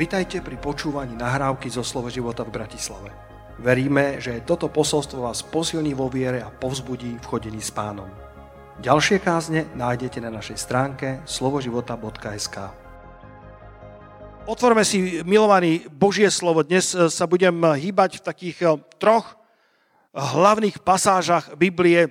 Vitajte pri počúvaní nahrávky zo Slovo života v Bratislave. Veríme, že toto posolstvo vás posilní vo viere a povzbudí v chodení s pánom. Ďalšie kázne nájdete na našej stránke slovoživota.sk Otvorme si, milovaný Božie slovo. Dnes e, sa budem hýbať v takých e, troch hlavných pasážach Biblie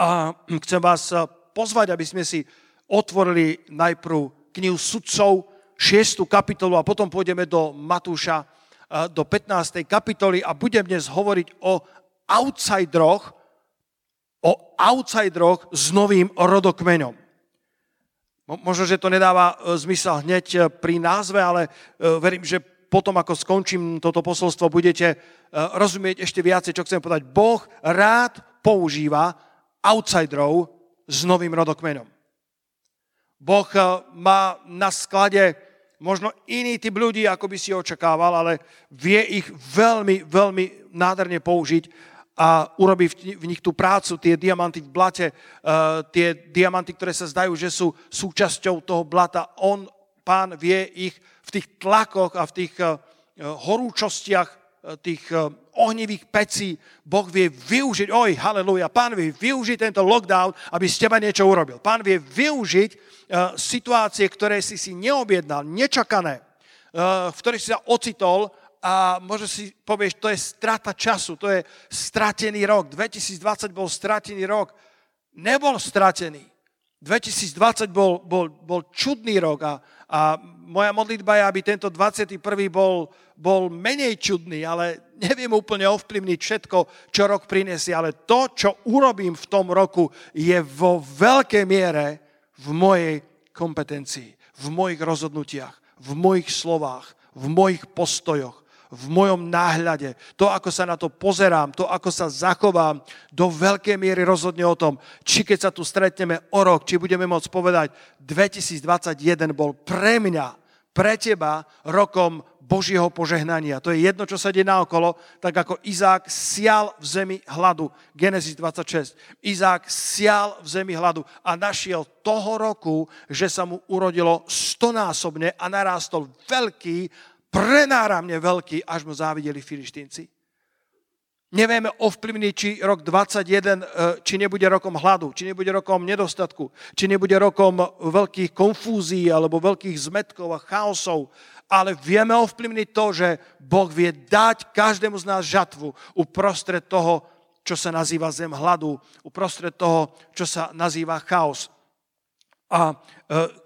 a chcem vás e, pozvať, aby sme si otvorili najprv knihu sudcov, 6. kapitolu a potom pôjdeme do Matúša, eh, do 15. kapitoly a budem dnes hovoriť o outsideroch, o outsideroch s novým rodokmeňom. Možno, že to nedáva eh, zmysel hneď eh, pri názve, ale verím, že potom, ako skončím toto posolstvo, budete rozumieť ešte viacej, čo chcem povedať. Boh rád používa outsiderov s novým rodokmenom. Boh má na sklade možno iný typ ľudí, ako by si očakával, ale vie ich veľmi, veľmi nádherne použiť a urobí v nich tú prácu, tie diamanty v blate, uh, tie diamanty, ktoré sa zdajú, že sú súčasťou toho blata. On, pán, vie ich v tých tlakoch a v tých uh, horúčostiach uh, tých uh, ohnivých pecí Boh vie využiť, oj, haleluja, pán vie využiť tento lockdown, aby z teba niečo urobil. Pán vie využiť Eh, situácie, ktoré si si neobjednal, nečakané, eh, v ktorých si sa ocitol a možno si povieš, to je strata času, to je stratený rok. 2020 bol stratený rok. Nebol stratený. 2020 bol, bol, bol čudný rok a, a moja modlitba je, aby tento 21. bol, bol menej čudný, ale neviem úplne ovplyvniť všetko, čo rok prinesie, ale to, čo urobím v tom roku, je vo veľkej miere v mojej kompetencii, v mojich rozhodnutiach, v mojich slovách, v mojich postojoch, v mojom náhľade, to, ako sa na to pozerám, to, ako sa zachovám, do veľkej miery rozhodne o tom, či keď sa tu stretneme o rok, či budeme môcť povedať, 2021 bol pre mňa, pre teba rokom Božieho požehnania. To je jedno, čo sa deje naokolo, tak ako Izák sial v zemi hladu. Genesis 26. Izák sial v zemi hladu a našiel toho roku, že sa mu urodilo stonásobne a narástol veľký, prenáramne veľký, až mu závideli filištínci. Nevieme ovplyvniť, či rok 21, e, či nebude rokom hladu, či nebude rokom nedostatku, či nebude rokom veľkých konfúzií alebo veľkých zmetkov a chaosov, ale vieme ovplyvniť to, že Boh vie dať každému z nás žatvu uprostred toho, čo sa nazýva zem hladu, uprostred toho, čo sa nazýva chaos. A e,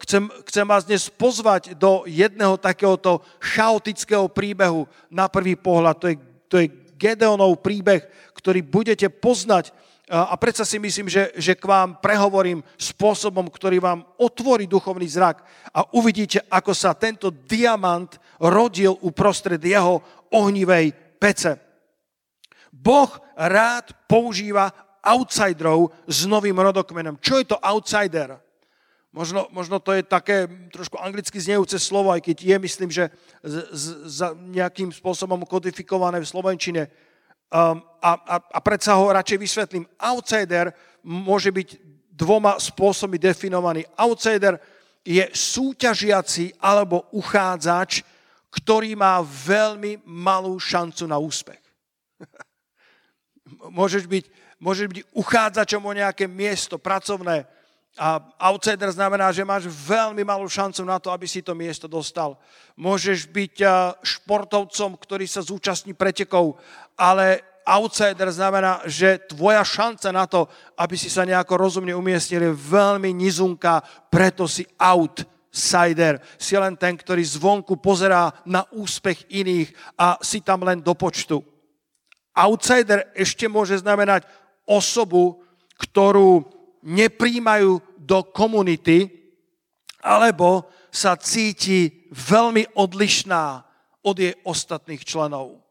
chcem, chcem vás dnes pozvať do jedného takéhoto chaotického príbehu na prvý pohľad. To je, to je Gedeonov príbeh, ktorý budete poznať a predsa si myslím, že, že k vám prehovorím spôsobom, ktorý vám otvorí duchovný zrak a uvidíte, ako sa tento diamant rodil uprostred jeho ohnivej pece. Boh rád používa outsiderov s novým rodokmenom. Čo je to outsider? Možno, možno to je také trošku anglicky znejúce slovo, aj keď je, myslím, že z, z, za nejakým spôsobom kodifikované v slovenčine Um, a, a, a predsa ho radšej vysvetlím. Outsider môže byť dvoma spôsobmi definovaný. Outsider je súťažiaci alebo uchádzač, ktorý má veľmi malú šancu na úspech. môžeš, byť, môžeš byť uchádzačom o nejaké miesto pracovné, a outsider znamená, že máš veľmi malú šancu na to, aby si to miesto dostal. Môžeš byť športovcom, ktorý sa zúčastní pretekov, ale outsider znamená, že tvoja šanca na to, aby si sa nejako rozumne umiestnil, je veľmi nizunká, preto si outsider. Si len ten, ktorý zvonku pozerá na úspech iných a si tam len do počtu. Outsider ešte môže znamenať osobu, ktorú nepríjmajú do komunity, alebo sa cíti veľmi odlišná od jej ostatných členov.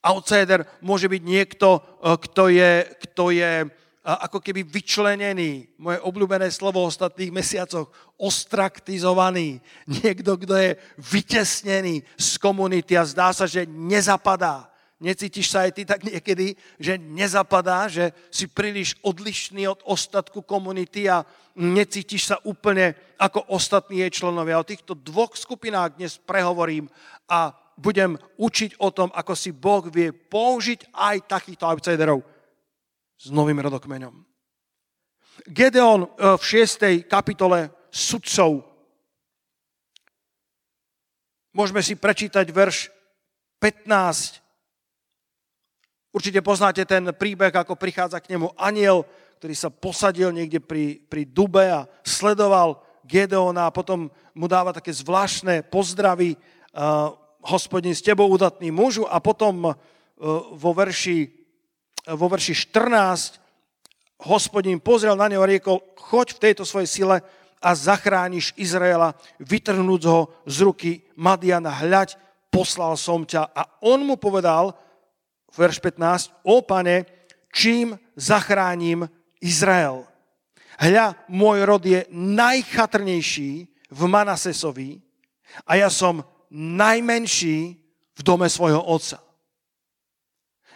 Outsider môže byť niekto, eh, kto je, kto je eh, ako keby vyčlenený, moje obľúbené slovo v ostatných mesiacoch, ostraktizovaný. Niekto, kto je vytesnený z komunity a zdá sa, že nezapadá Necítiš sa aj ty tak niekedy, že nezapadá, že si príliš odlišný od ostatku komunity a necítiš sa úplne ako ostatní jej členovia. O týchto dvoch skupinách dnes prehovorím a budem učiť o tom, ako si Boh vie použiť aj takýchto outsiderov s novým rodokmeňom. Gedeon eh, v 6. kapitole sudcov. Môžeme si prečítať verš 15 Určite poznáte ten príbeh, ako prichádza k nemu aniel, ktorý sa posadil niekde pri, pri dube a sledoval Gedeona a potom mu dáva také zvláštne pozdravy uh, hospodin s tebou udatný mužu a potom uh, vo, verši, uh, vo verši 14 hospodin pozrel na neho a riekol, choď v tejto svojej sile a zachrániš Izraela, vytrhnúť ho z ruky Madiana, hľaď, poslal som ťa. A on mu povedal, verš 15, o pane, čím zachránim Izrael. Hľa, môj rod je najchatrnejší v Manasesovi a ja som najmenší v dome svojho otca.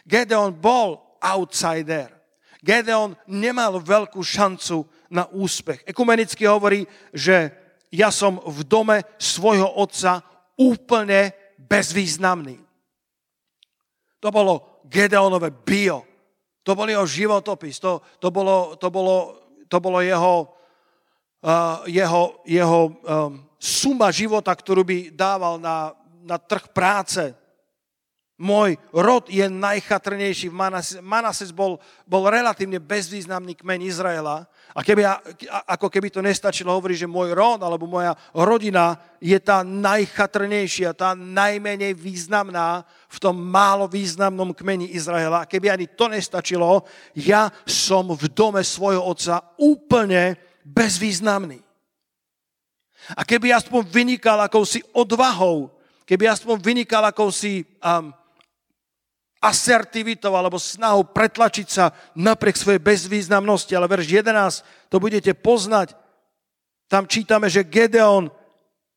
Gedeon bol outsider. Gedeon nemal veľkú šancu na úspech. Ekumenicky hovorí, že ja som v dome svojho otca úplne bezvýznamný. To bolo Gedeonové bio. To bol jeho životopis. To, to, bolo, to, bolo, to bolo jeho, uh, jeho, jeho um, suma života, ktorú by dával na, na trh práce. Môj rod je najchatrnejší. Manases bol, bol relatívne bezvýznamný kmeň Izraela. A keby, ako keby to nestačilo hovoriť, že môj rod alebo moja rodina je tá najchatrnejšia, tá najmenej významná v tom málo významnom kmeni Izraela. A keby ani to nestačilo, ja som v dome svojho otca úplne bezvýznamný. A keby aspoň vynikal akousi odvahou, keby aspoň vynikal akousi um, asertivitou alebo snahou pretlačiť sa napriek svojej bezvýznamnosti. Ale verš 11, to budete poznať. Tam čítame, že Gedeon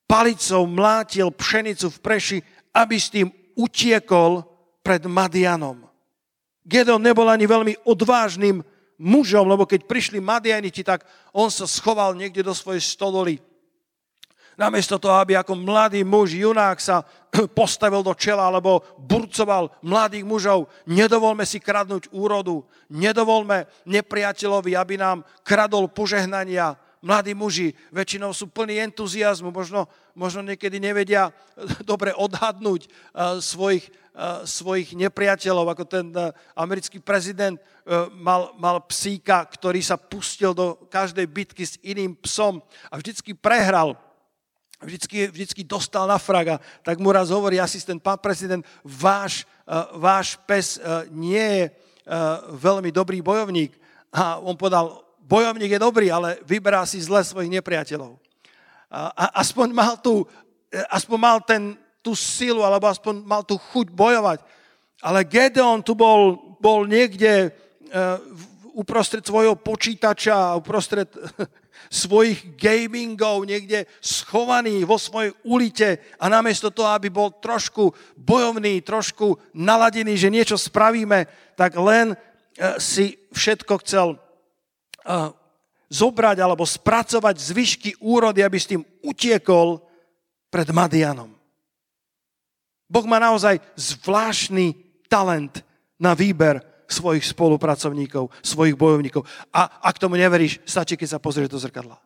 palicou mlátil pšenicu v preši, aby s tým utiekol pred Madianom. Gedeon nebol ani veľmi odvážnym mužom, lebo keď prišli Madianiti, tak on sa schoval niekde do svojej stodoly Namiesto toho, aby ako mladý muž, junák sa postavil do čela alebo burcoval mladých mužov, nedovolme si kradnúť úrodu, nedovolme nepriateľovi, aby nám kradol požehnania. Mladí muži väčšinou sú plní entuziasmu, možno, možno niekedy nevedia dobre odhadnúť uh, svojich, uh, svojich nepriateľov, ako ten uh, americký prezident mal, mal psíka, ktorý sa pustil do každej bitky s iným psom a vždycky prehral vždycky, vždycky dostal na fraga, tak mu raz hovorí asistent, pán prezident, váš, uh, váš pes uh, nie je uh, veľmi dobrý bojovník. A on povedal, bojovník je dobrý, ale vyberá si zle svojich nepriateľov. A, aspoň mal, tú, aspoň mal ten, tú silu, alebo aspoň mal tú chuť bojovať. Ale Gedeon tu bol, bol niekde uprostred svojho počítača, uprostred svojich gamingov niekde schovaný vo svojej ulite a namiesto toho, aby bol trošku bojovný, trošku naladený, že niečo spravíme, tak len e, si všetko chcel e, zobrať alebo spracovať zvyšky úrody, aby s tým utiekol pred Madianom. Boh má naozaj zvláštny talent na výber svojich spolupracovníkov, svojich bojovníkov. A ak tomu neveríš, stačí, keď sa pozrieš do zrkadla.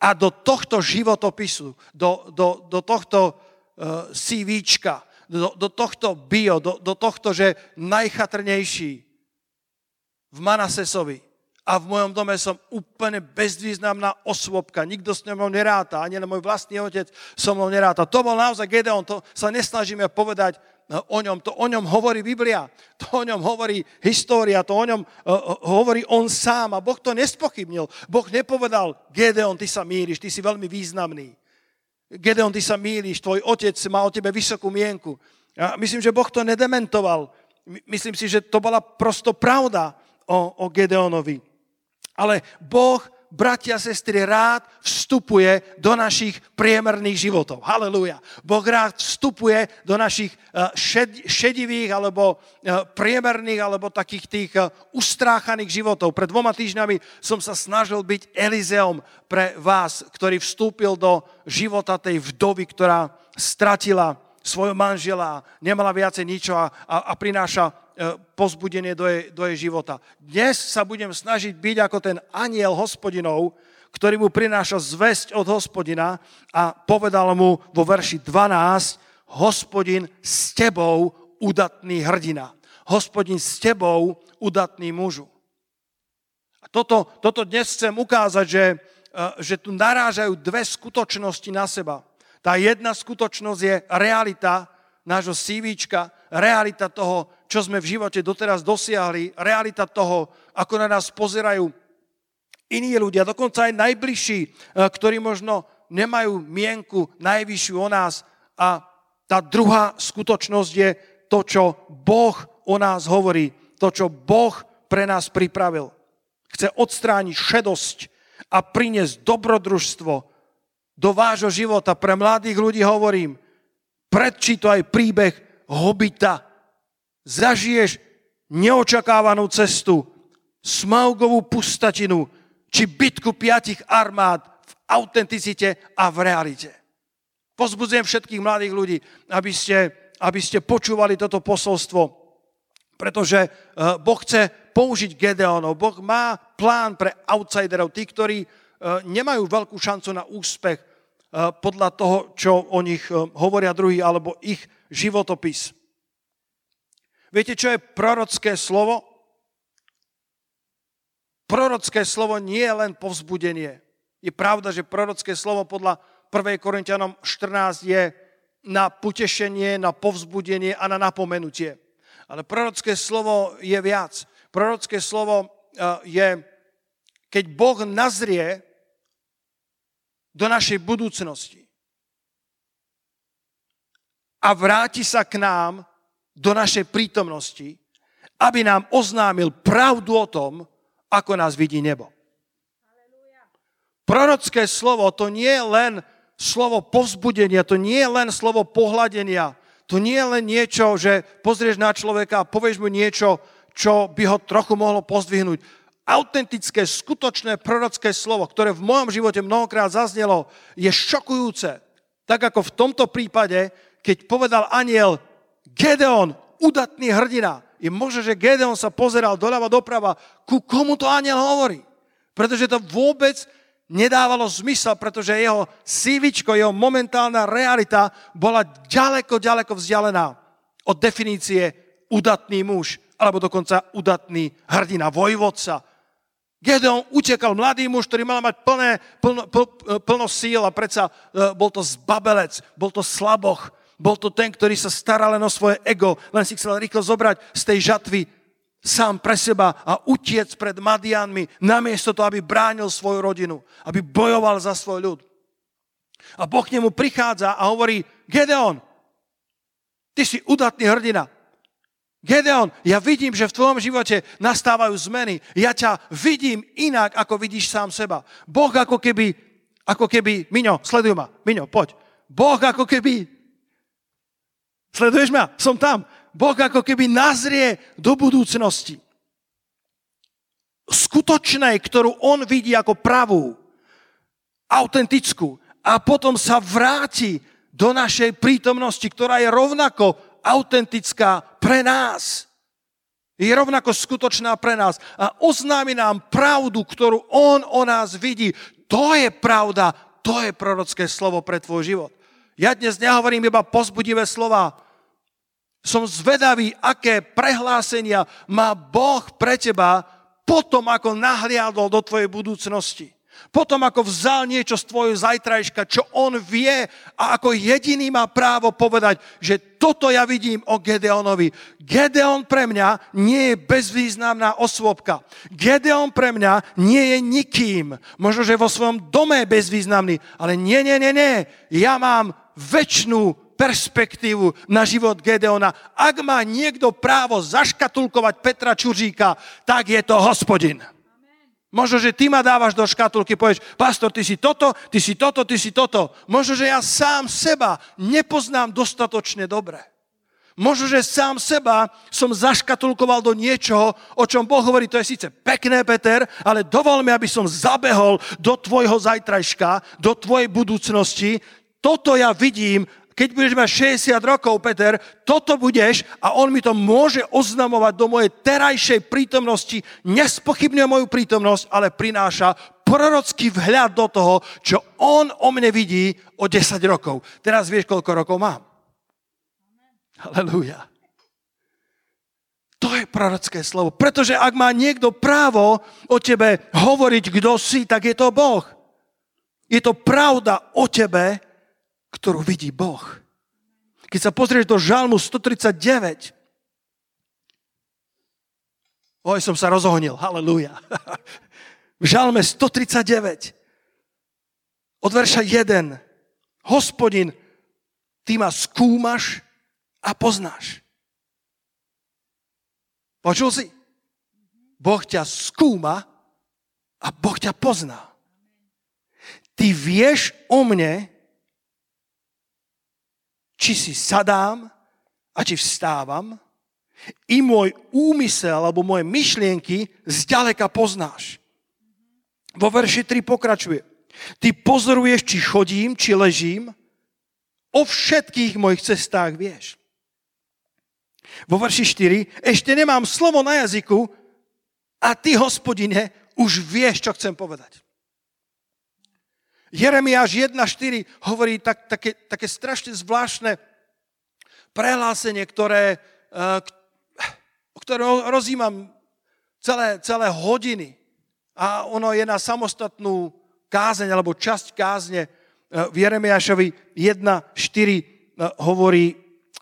A do tohto životopisu, do, do, do tohto uh, CVčka, do, do tohto bio, do, do tohto, že najchatrnejší v Manasesovi a v mojom dome som úplne bezvýznamná osôbka. Nikto s mnou neráta, ani na môj vlastný otec so mnou neráta. To bol naozaj Gedeon, to sa nesnažíme povedať o ňom, to o ňom hovorí Biblia, to o ňom hovorí história, to o ňom uh, hovorí on sám a Boh to nespochybnil. Boh nepovedal, Gedeon, ty sa míriš, ty si veľmi významný. Gedeon, ty sa míriš, tvoj otec má o tebe vysokú mienku. Ja myslím, že Boh to nedementoval. Myslím si, že to bola prosto pravda o, o Gedeonovi. Ale Boh bratia sestry, rád vstupuje do našich priemerných životov. Halelúja. Boh rád vstupuje do našich eh, šed, šedivých alebo eh, priemerných alebo takých tých eh, ustráchaných životov. Pred dvoma týždňami som sa snažil byť Elizeom pre vás, ktorý vstúpil do života tej vdovy, ktorá stratila svojho manžela, nemala viacej ničo a, a, a prináša pozbudenie do jej, do jej života. Dnes sa budem snažiť byť ako ten aniel hospodinov, ktorý mu prináša zväzť od hospodina a povedal mu vo verši 12, hospodin s tebou udatný hrdina. Hospodin s tebou udatný mužu. A toto, toto dnes chcem ukázať, že, e, že tu narážajú dve skutočnosti na seba. Tá jedna skutočnosť je realita nášho CVčka, realita toho, čo sme v živote doteraz dosiahli, realita toho, ako na nás pozerajú iní ľudia, dokonca aj najbližší, eh, ktorí možno nemajú mienku najvyššiu o nás. A tá druhá skutočnosť je to, čo Boh o nás hovorí, to, čo Boh pre nás pripravil. Chce odstrániť šedosť a priniesť dobrodružstvo do vášho života. Pre mladých ľudí hovorím, predčíto aj príbeh Hobita, zažiješ neočakávanú cestu, smaugovú pustatinu či bitku piatich armád v autenticite a v realite. Pozbudzujem všetkých mladých ľudí, aby ste, aby ste počúvali toto posolstvo, pretože eh, Boh chce použiť Gedeonov. Boh má plán pre outsiderov, tí, ktorí eh, nemajú veľkú šancu na úspech eh, podľa toho, čo o nich hovoria druhý, alebo ich životopis. Viete, čo je prorocké slovo? Prorocké slovo nie je len povzbudenie. Je pravda, že prorocké slovo podľa 1. Korintianom 14 je na potešenie, na povzbudenie a na napomenutie. Ale prorocké slovo je viac. Prorocké slovo eh, je, keď Boh nazrie do našej budúcnosti a vráti sa k nám do našej prítomnosti, aby nám oznámil pravdu o tom, ako nás vidí nebo. Prorocké slovo to nie je len slovo povzbudenia, to nie je len slovo pohľadenia, to nie je len niečo, že pozrieš na človeka a povieš mu niečo, čo by ho trochu mohlo pozdvihnúť. Autentické, skutočné prorocké slovo, ktoré v mojom živote mnohokrát zaznelo, je šokujúce. Tak ako v tomto prípade, keď povedal aniel, Gedeon, udatný hrdina. Je možné, že Gedeon sa pozeral doľava doprava, ku komu to aniel hovorí. Pretože to vôbec nedávalo zmysel, pretože jeho sívičko, jeho momentálna realita bola ďaleko, ďaleko vzdialená od definície udatný muž, alebo dokonca udatný hrdina, vojvodca. Gedeon utekal, mladý muž, ktorý mal mať plné, plno, plno síl a predsa e, bol to zbabelec, bol to slaboch, bol to ten, ktorý sa staral len o svoje ego, len si chcel rýchlo zobrať z tej žatvy sám pre seba a utiec pred Madianmi, namiesto toho, aby bránil svoju rodinu, aby bojoval za svoj ľud. A Boh k nemu prichádza a hovorí, Gedeon, ty si udatný hrdina. Gedeon, ja vidím, že v tvojom živote nastávajú zmeny. Ja ťa vidím inak, ako vidíš sám seba. Boh ako keby, ako keby, Miňo, sleduj ma, Miňo, poď. Boh ako keby Sleduješ ma? Som tam. Boh ako keby nazrie do budúcnosti. Skutočnej, ktorú on vidí ako pravú, autentickú. A potom sa vráti do našej prítomnosti, ktorá je rovnako autentická pre nás. Je rovnako skutočná pre nás. A oznámi nám pravdu, ktorú on o nás vidí. To je pravda, to je prorocké slovo pre tvoj život. Ja dnes nehovorím iba pozbudivé slova. Som zvedavý, aké prehlásenia má Boh pre teba potom, ako nahliadol do tvojej budúcnosti. Potom, ako vzal niečo z tvojho zajtrajška, čo on vie a ako jediný má právo povedať, že toto ja vidím o Gedeonovi. Gedeon pre mňa nie je bezvýznamná osôbka. Gedeon pre mňa nie je nikým. Možno, že vo svojom dome je bezvýznamný, ale nie, nie, nie, nie. Ja mám väčšnú perspektívu na život Gedeona. Ak má niekto právo zaškatulkovať Petra Čuříka, tak je to hospodin. Možno, že ty ma dávaš do škatulky, povieš, pastor, ty si toto, ty si toto, ty si toto. Možno, že ja sám seba nepoznám dostatočne dobre. Možno, že sám seba som zaškatulkoval do niečoho, o čom Boh hovorí, to je síce pekné, Peter, ale dovol mi, aby som zabehol do tvojho zajtrajška, do tvojej budúcnosti. Toto ja vidím keď budeš mať 60 rokov, Peter, toto budeš a on mi to môže oznamovať do mojej terajšej prítomnosti, nespochybňuje moju prítomnosť, ale prináša prorocký vhľad do toho, čo on o mne vidí o 10 rokov. Teraz vieš, koľko rokov mám. Halelúja. To je prorocké slovo. Pretože ak má niekto právo o tebe hovoriť, kto si, tak je to Boh. Je to pravda o tebe, ktorú vidí Boh. Keď sa pozrieš do žalmu 139, oj, som sa rozohnil, halleluja. V žalme 139, od verša 1, hospodin, ty ma skúmaš a poznáš. Počul si? Boh ťa skúma a Boh ťa pozná. Ty vieš o mne, či si sadám a či vstávam, i môj úmysel alebo moje myšlienky zďaleka poznáš. Vo verši 3 pokračuje. Ty pozoruješ, či chodím, či ležím, o všetkých mojich cestách vieš. Vo verši 4 ešte nemám slovo na jazyku a ty, hospodine, už vieš, čo chcem povedať. Jeremiáš 1.4 hovorí tak, také, také strašne zvláštne prehlásenie, ktoré, uh, o ktorom rozímam celé, celé hodiny. A ono je na samostatnú kázeň alebo časť kázne uh, v Jeremiášovi 1.4 uh, hovorí,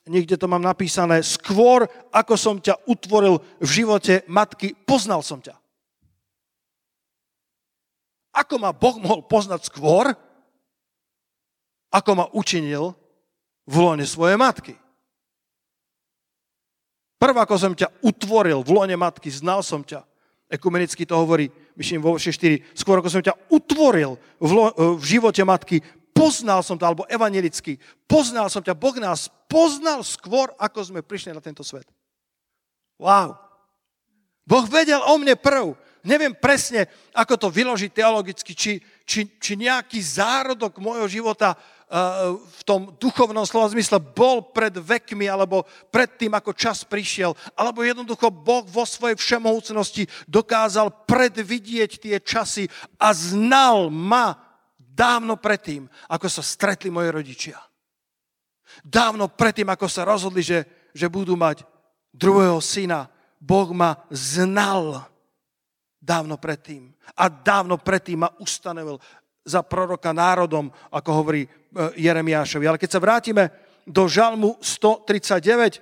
niekde to mám napísané, skôr ako som ťa utvoril v živote matky, poznal som ťa. Ako ma Boh mohol poznať skôr, ako ma učinil v lone svojej matky. Prv, ako som ťa utvoril v lone matky, znal som ťa. Ekumenicky to hovorí, myslím, vo 4. Skôr, ako som ťa utvoril v, lo, v živote matky, poznal som ťa, alebo evanelicky, poznal som ťa, Boh nás poznal skôr, ako sme prišli na tento svet. Wow. Boh vedel o mne prv neviem presne, ako to vyložiť teologicky, či, či, či nejaký zárodok môjho života uh, v tom duchovnom slova zmysle bol pred vekmi, alebo pred tým, ako čas prišiel, alebo jednoducho Boh vo svojej všemohúcnosti dokázal predvidieť tie časy a znal ma dávno predtým, ako sa stretli moji rodičia. Dávno predtým, ako sa rozhodli, že, že budú mať druhého syna, Boh ma znal dávno predtým. A dávno predtým ma ustanovil za proroka národom, ako hovorí e, Jeremiášovi. Ale keď sa vrátime do žalmu 139,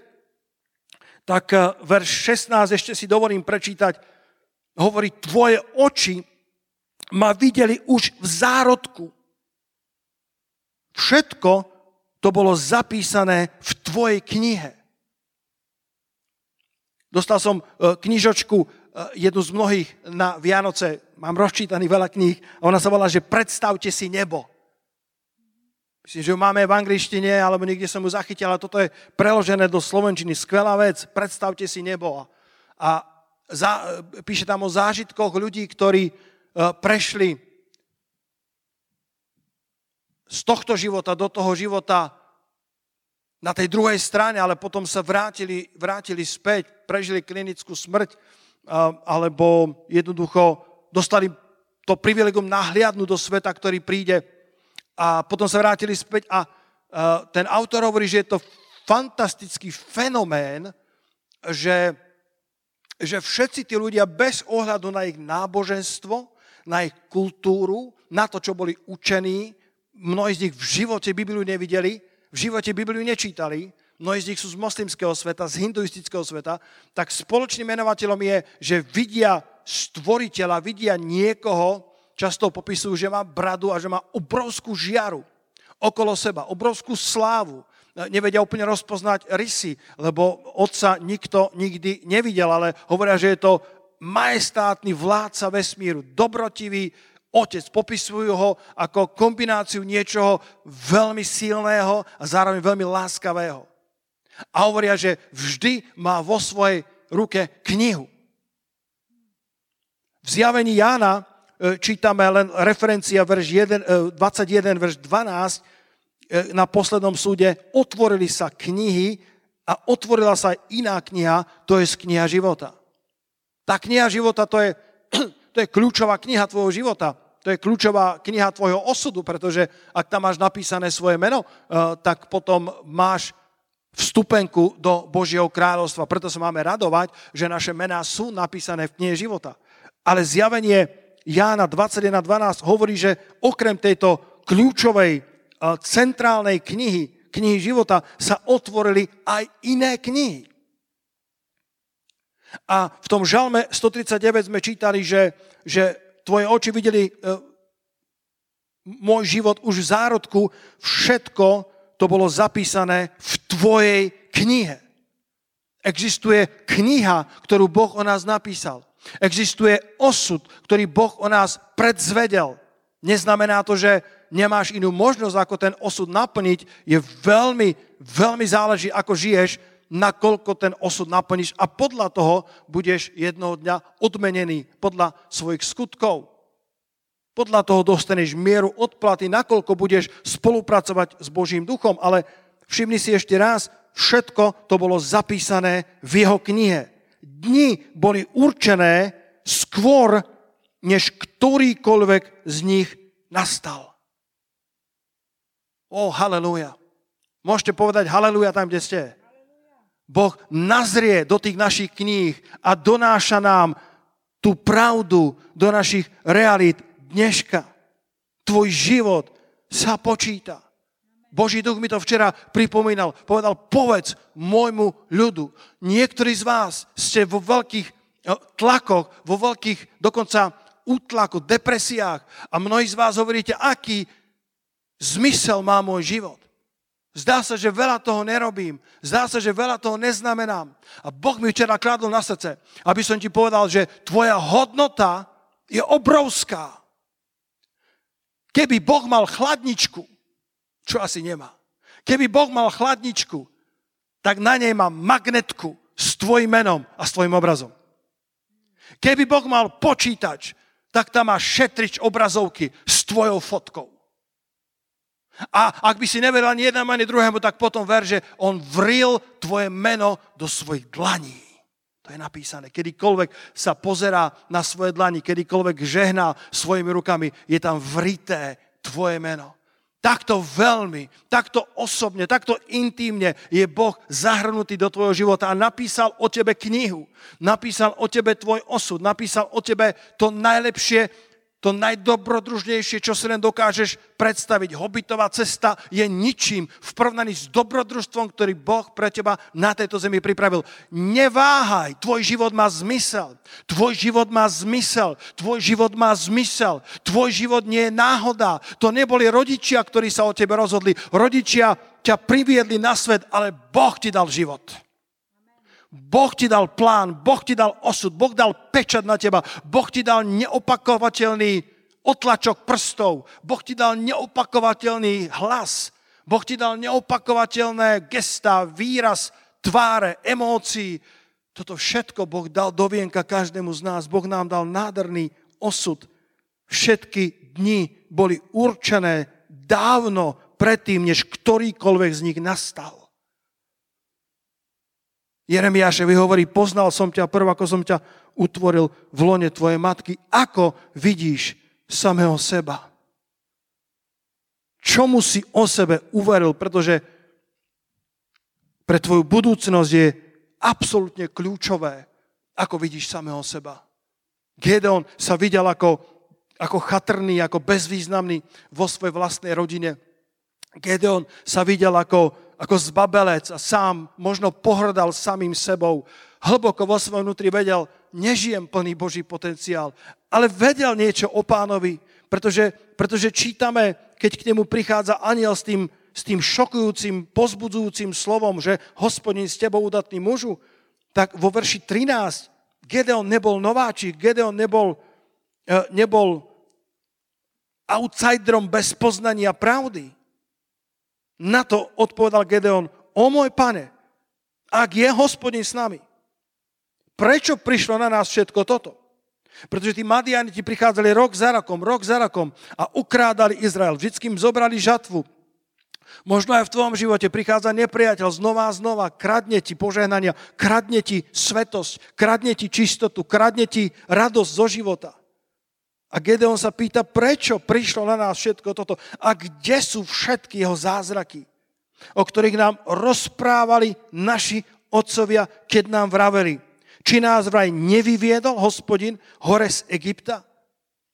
tak e, verš 16 ešte si dovolím prečítať. Hovorí, tvoje oči ma videli už v zárodku. Všetko to bolo zapísané v tvojej knihe. Dostal som e, knižočku jednu z mnohých na Vianoce, mám rozčítaný veľa kníh, a ona sa volá, že predstavte si nebo. Myslím, že ju máme v angličtine, alebo niekde som ju zachytil, ale toto je preložené do slovenčiny. Skvelá vec, predstavte si nebo. A za, píše tam o zážitkoch ľudí, ktorí uh, prešli z tohto života do toho života na tej druhej strane, ale potom sa vrátili, vrátili späť, prežili klinickú smrť alebo jednoducho dostali to privilegum nahliadnúť do sveta, ktorý príde a potom sa vrátili späť a ten autor hovorí, že je to fantastický fenomén, že, že všetci tí ľudia bez ohľadu na ich náboženstvo, na ich kultúru, na to, čo boli učení, mnohí z nich v živote Bibliu nevideli, v živote Bibliu nečítali, mnohí z nich sú z moslimského sveta, z hinduistického sveta, tak spoločným menovateľom je, že vidia stvoriteľa, vidia niekoho, často popisujú, že má bradu a že má obrovskú žiaru okolo seba, obrovskú slávu. Nevedia úplne rozpoznať rysy, lebo otca nikto nikdy nevidel, ale hovoria, že je to majestátny vládca vesmíru, dobrotivý otec. Popisujú ho ako kombináciu niečoho veľmi silného a zároveň veľmi láskavého. A hovoria, že vždy má vo svojej ruke knihu. V zjavení Jána e, čítame len referencia verš 1, 21, e, verš 12, e, na poslednom súde otvorili sa knihy a otvorila sa iná kniha, to je kniha života. Tá kniha života, to je, to je kľúčová kniha tvojho života. To je kľúčová kniha tvojho osudu, pretože ak tam máš napísané svoje meno, tak potom máš vstupenku do Božieho kráľovstva. Preto sa máme radovať, že naše mená sú napísané v knihe života. Ale zjavenie Jána 21.12 hovorí, že okrem tejto kľúčovej eh, centrálnej knihy, knihy života, sa otvorili aj iné knihy. A v tom žalme 139 sme čítali, že, že tvoje oči videli e, môj život už v zárodku, všetko to bolo zapísané v tvojej knihe. Existuje kniha, ktorú Boh o nás napísal. Existuje osud, ktorý Boh o nás predzvedel. Neznamená to, že nemáš inú možnosť, ako ten osud naplniť. Je veľmi, veľmi záleží, ako žiješ, nakoľko ten osud naplníš a podľa toho budeš jednoho dňa odmenený podľa svojich skutkov. Podľa toho dostaneš mieru odplaty, nakoľko budeš spolupracovať s Božím duchom. Ale všimni si ešte raz, všetko to bolo zapísané v jeho knihe dni boli určené skôr, než ktorýkoľvek z nich nastal. O, haleluja. Môžete povedať haleluja tam, kde ste. Boh nazrie do tých našich kníh a donáša nám tú pravdu do našich realít dneška. Tvoj život sa počíta. Boží duch mi to včera pripomínal. Povedal, povedz môjmu ľudu. Niektorí z vás ste vo veľkých eh, tlakoch, vo veľkých dokonca útlaku, depresiách a mnohí z vás hovoríte, aký zmysel má môj život. Zdá sa, že veľa toho nerobím. Zdá sa, že veľa toho neznamenám. A Boh mi včera kladol na srdce, aby som ti povedal, že tvoja hodnota je obrovská. Keby Boh mal chladničku, čo asi nemá. Keby Boh mal chladničku, tak na nej má magnetku s tvojim menom a s tvojim obrazom. Keby Boh mal počítač, tak tam má šetrič obrazovky s tvojou fotkou. A ak by si neveril ani jednému, ani druhému, tak potom ver, že on vril tvoje meno do svojich dlaní. To je napísané. Kedykoľvek sa pozerá na svoje dlani, kedykoľvek žehná svojimi rukami, je tam vrité tvoje meno. Takto veľmi, takto osobne, takto intímne je Boh zahrnutý do tvojho života a napísal o tebe knihu, napísal o tebe tvoj osud, napísal o tebe to najlepšie, to najdobrodružnejšie, čo si len dokážeš predstaviť. Hobitová cesta je ničím v porovnaní s dobrodružstvom, ktorý Boh pre teba na tejto zemi pripravil. Neváhaj, tvoj život má zmysel. Tvoj život má zmysel. Tvoj život má zmysel. Tvoj život nie je náhoda. To neboli rodičia, ktorí sa o tebe rozhodli. Rodičia ťa priviedli na svet, ale Boh ti dal život. Boh ti dal plán, Boh ti dal osud, Boh dal pečat na teba, Boh ti dal neopakovateľný otlačok prstov, Boh ti dal neopakovateľný hlas, Boh ti dal neopakovateľné gesta, výraz tváre, emócií. Toto všetko Boh dal do vienka každému z nás. Boh nám dal nádherný osud. Všetky dni boli určené dávno predtým, než ktorýkoľvek z nich nastal. Jeremiášovi hovorí, poznal som ťa prv, ako som ťa utvoril v lone tvojej matky. Ako vidíš samého seba? Čomu si o sebe uveril? Pretože pre tvoju budúcnosť je absolútne kľúčové, ako vidíš samého seba. Gedeon sa videl ako, ako chatrný, ako bezvýznamný vo svojej vlastnej rodine. Gedeon sa videl ako ako zbabelec a sám možno pohrdal samým sebou. Hlboko vo svojom vnútri vedel, nežijem plný Boží potenciál, ale vedel niečo o pánovi, pretože, pretože čítame, keď k nemu prichádza aniel s tým, s tým šokujúcim, pozbudzujúcim slovom, že hospodin s tebou udatný mužu, tak vo verši 13 Gedeon nebol nováčik, Gedeon nebol, eh, nebol outsiderom bez poznania pravdy. Na to odpovedal Gedeon, o môj pane, ak je hospodin s nami, prečo prišlo na nás všetko toto? Pretože tí Madiani prichádzali rok za rokom, rok za rokom a ukrádali Izrael. Vždycky im zobrali žatvu. Možno aj v tvojom živote prichádza nepriateľ znova a znova, kradne ti požehnania, kradne ti svetosť, kradne ti čistotu, kradne ti radosť zo života. A Gedeon sa pýta, prečo prišlo na nás všetko toto a kde sú všetky jeho zázraky, o ktorých nám rozprávali naši otcovia, keď nám vraveli. Či nás vraj nevyviedol hospodin hore z Egypta?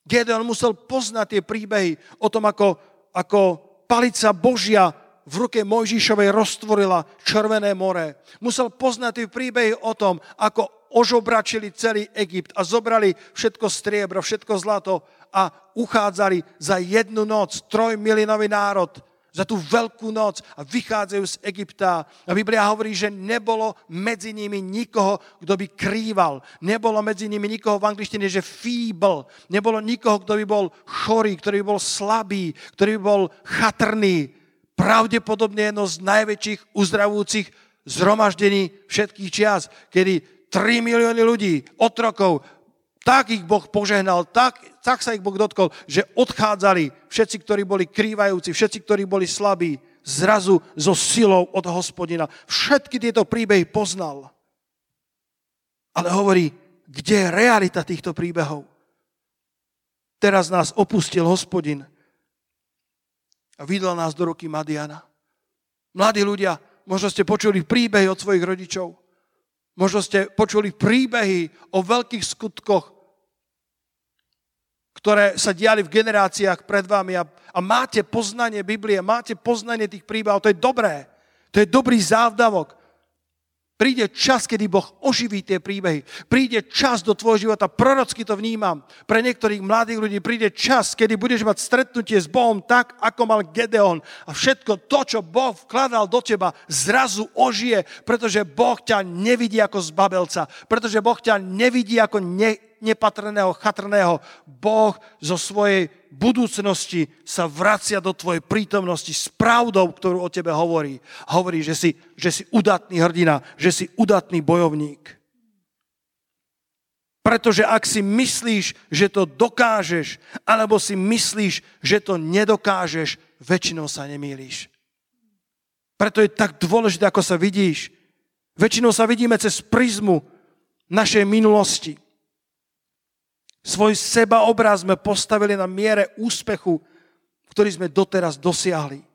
Gedeon musel poznať tie príbehy o tom, ako, ako palica Božia v ruke Mojžišovej roztvorila Červené more. Musel poznať tie príbehy o tom, ako ožobračili celý Egypt a zobrali všetko striebro, všetko zlato a uchádzali za jednu noc trojmilinový národ za tú veľkú noc a vychádzajú z Egypta. A Biblia hovorí, že nebolo medzi nimi nikoho, kto by krýval. Nebolo medzi nimi nikoho v angličtine, že feeble. Nebolo nikoho, kto by bol chorý, ktorý by bol slabý, ktorý by bol chatrný. Pravdepodobne jedno z najväčších uzdravujúcich zhromaždení všetkých čias, kedy 3 milióny ľudí, otrokov, tak ich Boh požehnal, tak, tak sa ich Boh dotkol, že odchádzali všetci, ktorí boli krývajúci, všetci, ktorí boli slabí, zrazu so silou od hospodina. Všetky tieto príbehy poznal. Ale hovorí, kde je realita týchto príbehov? Teraz nás opustil hospodin a vydal nás do ruky Madiana. Mladí ľudia, možno ste počuli príbehy od svojich rodičov. Možno ste počuli príbehy o veľkých skutkoch, ktoré sa diali v generáciách pred vami a, a máte poznanie Biblie, máte poznanie tých príbehov, to je dobré. To je dobrý závdavok. Príde čas, kedy Boh oživí tie príbehy. Príde čas do tvojho života, prorocky to vnímam. Pre niektorých mladých ľudí príde čas, kedy budeš mať stretnutie s Bohom tak, ako mal Gedeon. A všetko to, čo Boh vkladal do teba, zrazu ožije, pretože Boh ťa nevidí ako zbabelca. Pretože Boh ťa nevidí ako ne, nepatrného, chatrného. Boh zo svojej budúcnosti sa vracia do tvojej prítomnosti s pravdou, ktorú o tebe hovorí. Hovorí, že si, že si udatný hrdina, že si udatný bojovník. Pretože ak si myslíš, že to dokážeš, alebo si myslíš, že to nedokážeš, väčšinou sa nemýliš. Preto je tak dôležité, ako sa vidíš. Väčšinou sa vidíme cez prizmu našej minulosti. Svoj sebaobraz sme postavili na miere úspechu, ktorý sme doteraz dosiahli.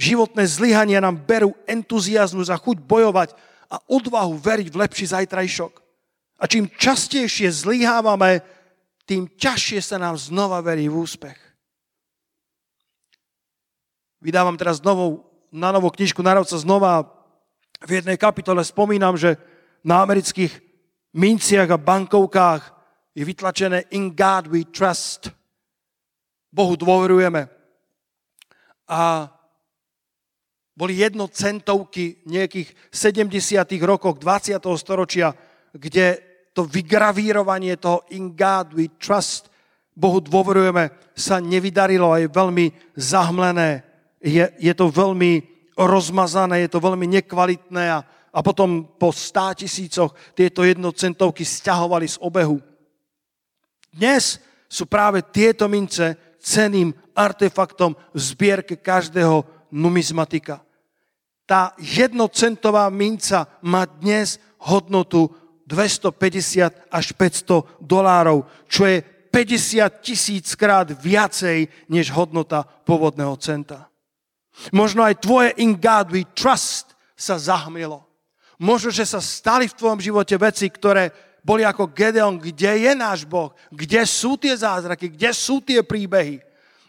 Životné zlyhania nám berú entuziasmus a chuť bojovať a odvahu veriť v lepší zajtrajšok. A čím častejšie zlyhávame, tým ťažšie sa nám znova verí v úspech. Vydávam teraz novou, na novú knižku Národca znova. V jednej kapitole spomínam, že na amerických minciach a bankovkách je vytlačené In God we trust. Bohu dôverujeme. A boli jednocentovky nejakých 70. rokoch 20. storočia, kde to vygravírovanie toho In God we trust, Bohu dôverujeme, sa nevydarilo a je veľmi zahmlené. Je, je to veľmi rozmazané, je to veľmi nekvalitné a, a potom po stá tisícoch tieto jednocentovky stiahovali z obehu. Dnes sú práve tieto mince ceným artefaktom v zbierke každého numizmatika. Tá jednocentová minca má dnes hodnotu 250 až 500 dolárov, čo je 50 tisíc krát viacej než hodnota pôvodného centa. Možno aj tvoje in God we trust sa zahmlilo. Možno, že sa stali v tvojom živote veci, ktoré boli ako Gedeon, kde je náš Boh, kde sú tie zázraky, kde sú tie príbehy.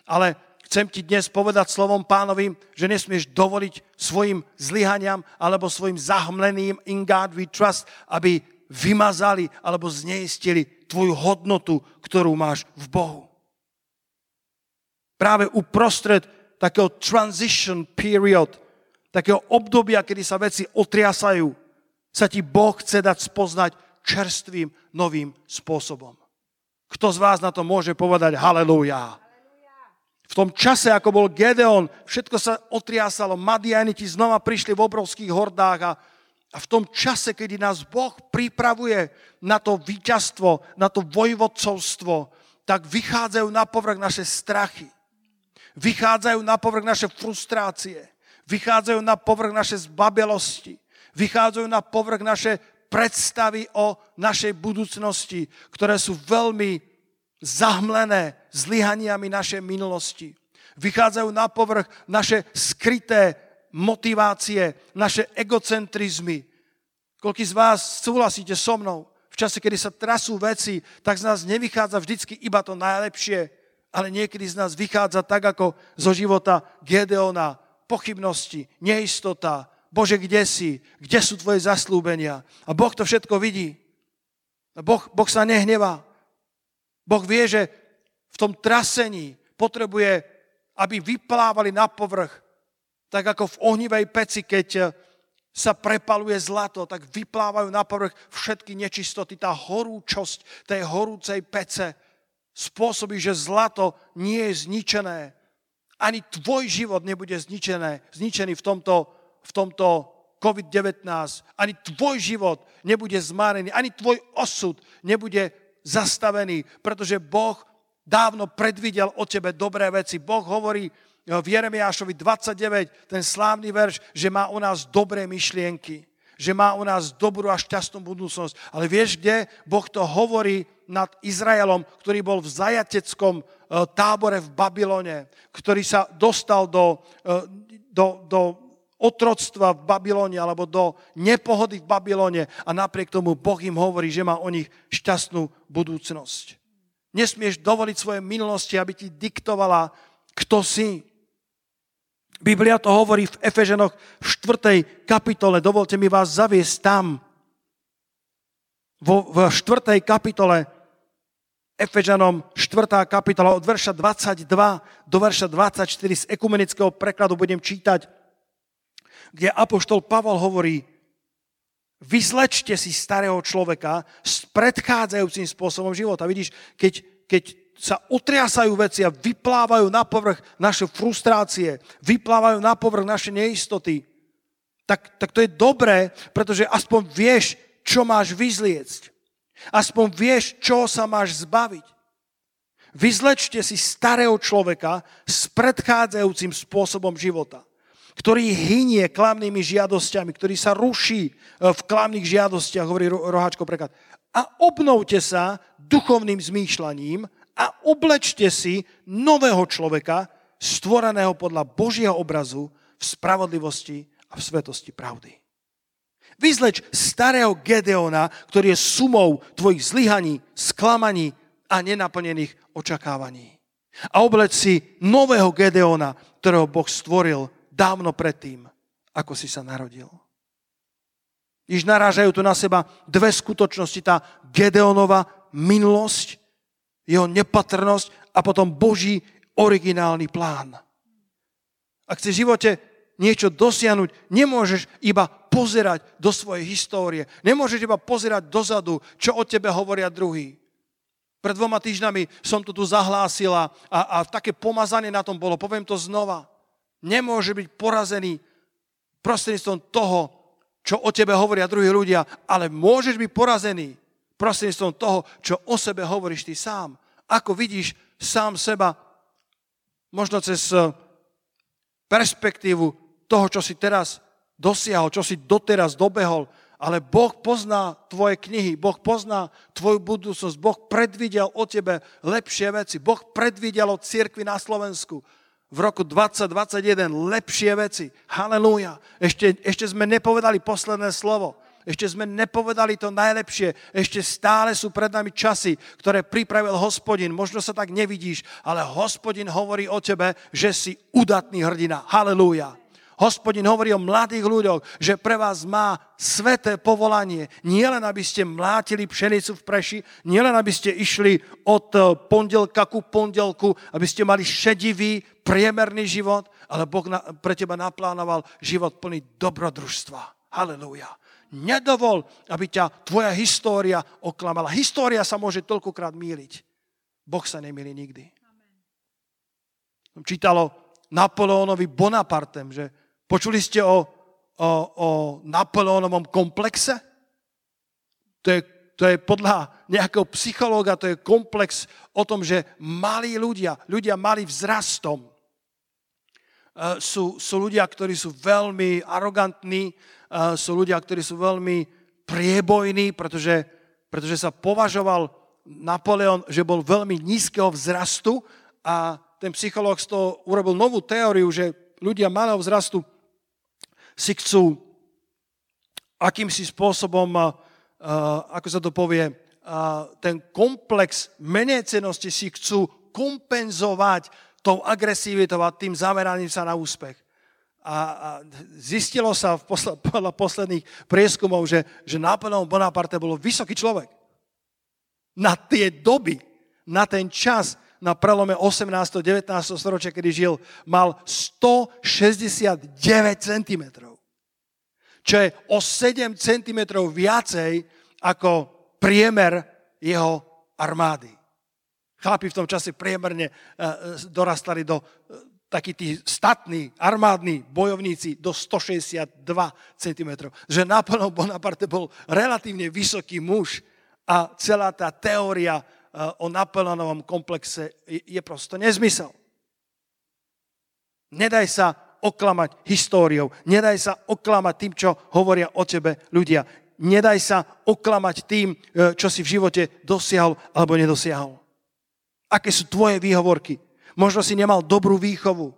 Ale chcem ti dnes povedať slovom pánovým, že nesmieš dovoliť svojim zlyhaniam alebo svojim zahmleným in God we trust, aby vymazali alebo zneistili tvoju hodnotu, ktorú máš v Bohu. Práve uprostred takého transition period, takého obdobia, kedy sa veci otriasajú, sa ti Boh chce dať spoznať čerstvým, novým spôsobom. Kto z vás na to môže povedať halleluja? V tom čase, ako bol Gedeon, všetko sa otriasalo, Madianiti znova prišli v obrovských hordách a, a v tom čase, kedy nás Boh pripravuje na to víťazstvo, na to vojvodcovstvo, tak vychádzajú na povrch naše strachy. Vychádzajú na povrch naše frustrácie. Vychádzajú na povrch naše zbabelosti. Vychádzajú na povrch naše predstavy o našej budúcnosti, ktoré sú veľmi zahmlené zlyhaniami našej minulosti. Vychádzajú na povrch naše skryté motivácie, naše egocentrizmy. Koľký z vás súhlasíte so mnou? V čase, kedy sa trasú veci, tak z nás nevychádza vždycky iba to najlepšie, ale niekedy z nás vychádza tak, ako zo života Gedeona, pochybnosti, neistota, Bože, kde si? Kde sú tvoje zaslúbenia? A Boh to všetko vidí. A boh, boh sa nehnevá. Boh vie, že v tom trasení potrebuje, aby vyplávali na povrch, tak ako v ohnivej peci, keď sa prepaluje zlato, tak vyplávajú na povrch všetky nečistoty. Tá horúčosť tej horúcej pece spôsobí, že zlato nie je zničené. Ani tvoj život nebude zničené, zničený v tomto v tomto COVID-19, ani tvoj život nebude zmárený, ani tvoj osud nebude zastavený, pretože Boh dávno predvidel o tebe dobré veci. Boh hovorí eh, v Jeremiášovi 29, ten slávny verš, že má o nás dobré myšlienky, že má o nás dobrú a šťastnú budúcnosť. Ale vieš, kde Boh to hovorí nad Izraelom, ktorý bol v zajateckom eh, tábore v Babylone, ktorý sa dostal do, eh, do, do otroctva v Babylone alebo do nepohody v Babylone a napriek tomu Boh im hovorí, že má o nich šťastnú budúcnosť. Nesmieš dovoliť svoje minulosti, aby ti diktovala, kto si. Biblia to hovorí v Efeženoch v 4. kapitole. Dovolte mi vás zaviesť tam. Vo, v 4. kapitole Efežanom 4. kapitola od verša 22 do verša 24 z ekumenického prekladu budem čítať kde Apoštol Pavol hovorí, vyzlečte si starého človeka s predchádzajúcim spôsobom života. Vidíš, keď, keď sa otriasajú veci a vyplávajú na povrch naše frustrácie, vyplávajú na povrch naše neistoty, tak, tak to je dobré, pretože aspoň vieš, čo máš vyzliecť. Aspoň vieš, čo sa máš zbaviť. Vyzlečte si starého človeka s predchádzajúcim spôsobom života ktorý hynie klamnými žiadosťami, ktorý sa ruší e, v klamných žiadostiach, hovorí Roháčko preklad. A obnovte sa duchovným zmýšľaním a oblečte si nového človeka, stvoreného podľa Božieho obrazu v spravodlivosti a v svetosti pravdy. Vyzleč starého Gedeona, ktorý je sumou tvojich zlyhaní, sklamaní a nenaplnených očakávaní. A obleč si nového Gedeona, ktorého Boh stvoril dávno predtým, ako si sa narodil. Iž narážajú tu na seba dve skutočnosti. Tá Gedeonova minulosť, jeho nepatrnosť a potom Boží originálny plán. Ak chceš v živote niečo dosiahnuť, nemôžeš iba pozerať do svojej histórie. Nemôžeš iba pozerať dozadu, čo o tebe hovoria druhí. Pred dvoma týždňami som to tu zahlásila a, a také pomazanie na tom bolo. Poviem to znova nemôže byť porazený prostredníctvom toho, čo o tebe hovoria druhí ľudia, ale môžeš byť porazený prostredníctvom toho, čo o sebe hovoríš ty sám. Ako vidíš sám seba, možno cez eh, perspektívu toho, čo si teraz dosiahol, čo si doteraz dobehol, ale Boh pozná tvoje knihy, Boh pozná tvoju budúcnosť, Boh predvidel o tebe lepšie veci, Boh predvidel o cirkvi na Slovensku, v roku 2021 lepšie veci. Halelúja. Ešte, ešte sme nepovedali posledné slovo. Ešte sme nepovedali to najlepšie. Ešte stále sú pred nami časy, ktoré pripravil hospodin. Možno sa tak nevidíš, ale hospodin hovorí o tebe, že si udatný hrdina. Halelúja. Hospodin hovorí o mladých ľuďoch, že pre vás má sveté povolanie. Nie len, aby ste mlátili pšenicu v preši, nie len, aby ste išli od eh, pondelka ku pondelku, aby ste mali šedivý, priemerný život, ale Boh pre teba naplánoval život plný dobrodružstva. Halelúja. Nedovol, aby ťa tvoja história oklamala. História sa môže toľkokrát míliť. Boh sa nemýli nikdy. Čítalo Napoleónovi Bonapartem, že počuli ste o, o, o Napoleónovom komplexe? To je, to je podľa nejakého psychológa, to je komplex o tom, že malí ľudia, ľudia mali vzrastom, e, sú, sú ľudia, ktorí sú veľmi arogantní, e, sú ľudia, ktorí sú veľmi priebojní, pretože, pretože sa považoval Napoleon, že bol veľmi nízkeho vzrastu a ten psychológ z toho urobil novú teóriu, že ľudia malého vzrastu si chcú akýmsi spôsobom ako sa to povie, ten komplex menecenosti si chcú kompenzovať tou agresivitou a tým zameraním sa na úspech. A, zistilo sa v posle, podľa posledných prieskumov, že, že Napoleon Bonaparte bol vysoký človek. Na tie doby, na ten čas, na prelome 18. 19. storočia, kedy žil, mal 169 cm čo je o 7 cm viacej ako priemer jeho armády. Chlapi v tom čase priemerne eh, dorastali do eh, takí tí statní armádni bojovníci do 162 cm. Že Napoleon Bonaparte bol relatívne vysoký muž a celá tá teória eh, o Napoleonovom komplexe je prosto nezmysel. Nedaj sa oklamať históriou. Nedaj sa oklamať tým, čo hovoria o tebe ľudia. Nedaj sa oklamať tým, e, čo si v živote dosiahol alebo nedosiahol. Aké sú tvoje výhovorky? Možno si nemal dobrú výchovu.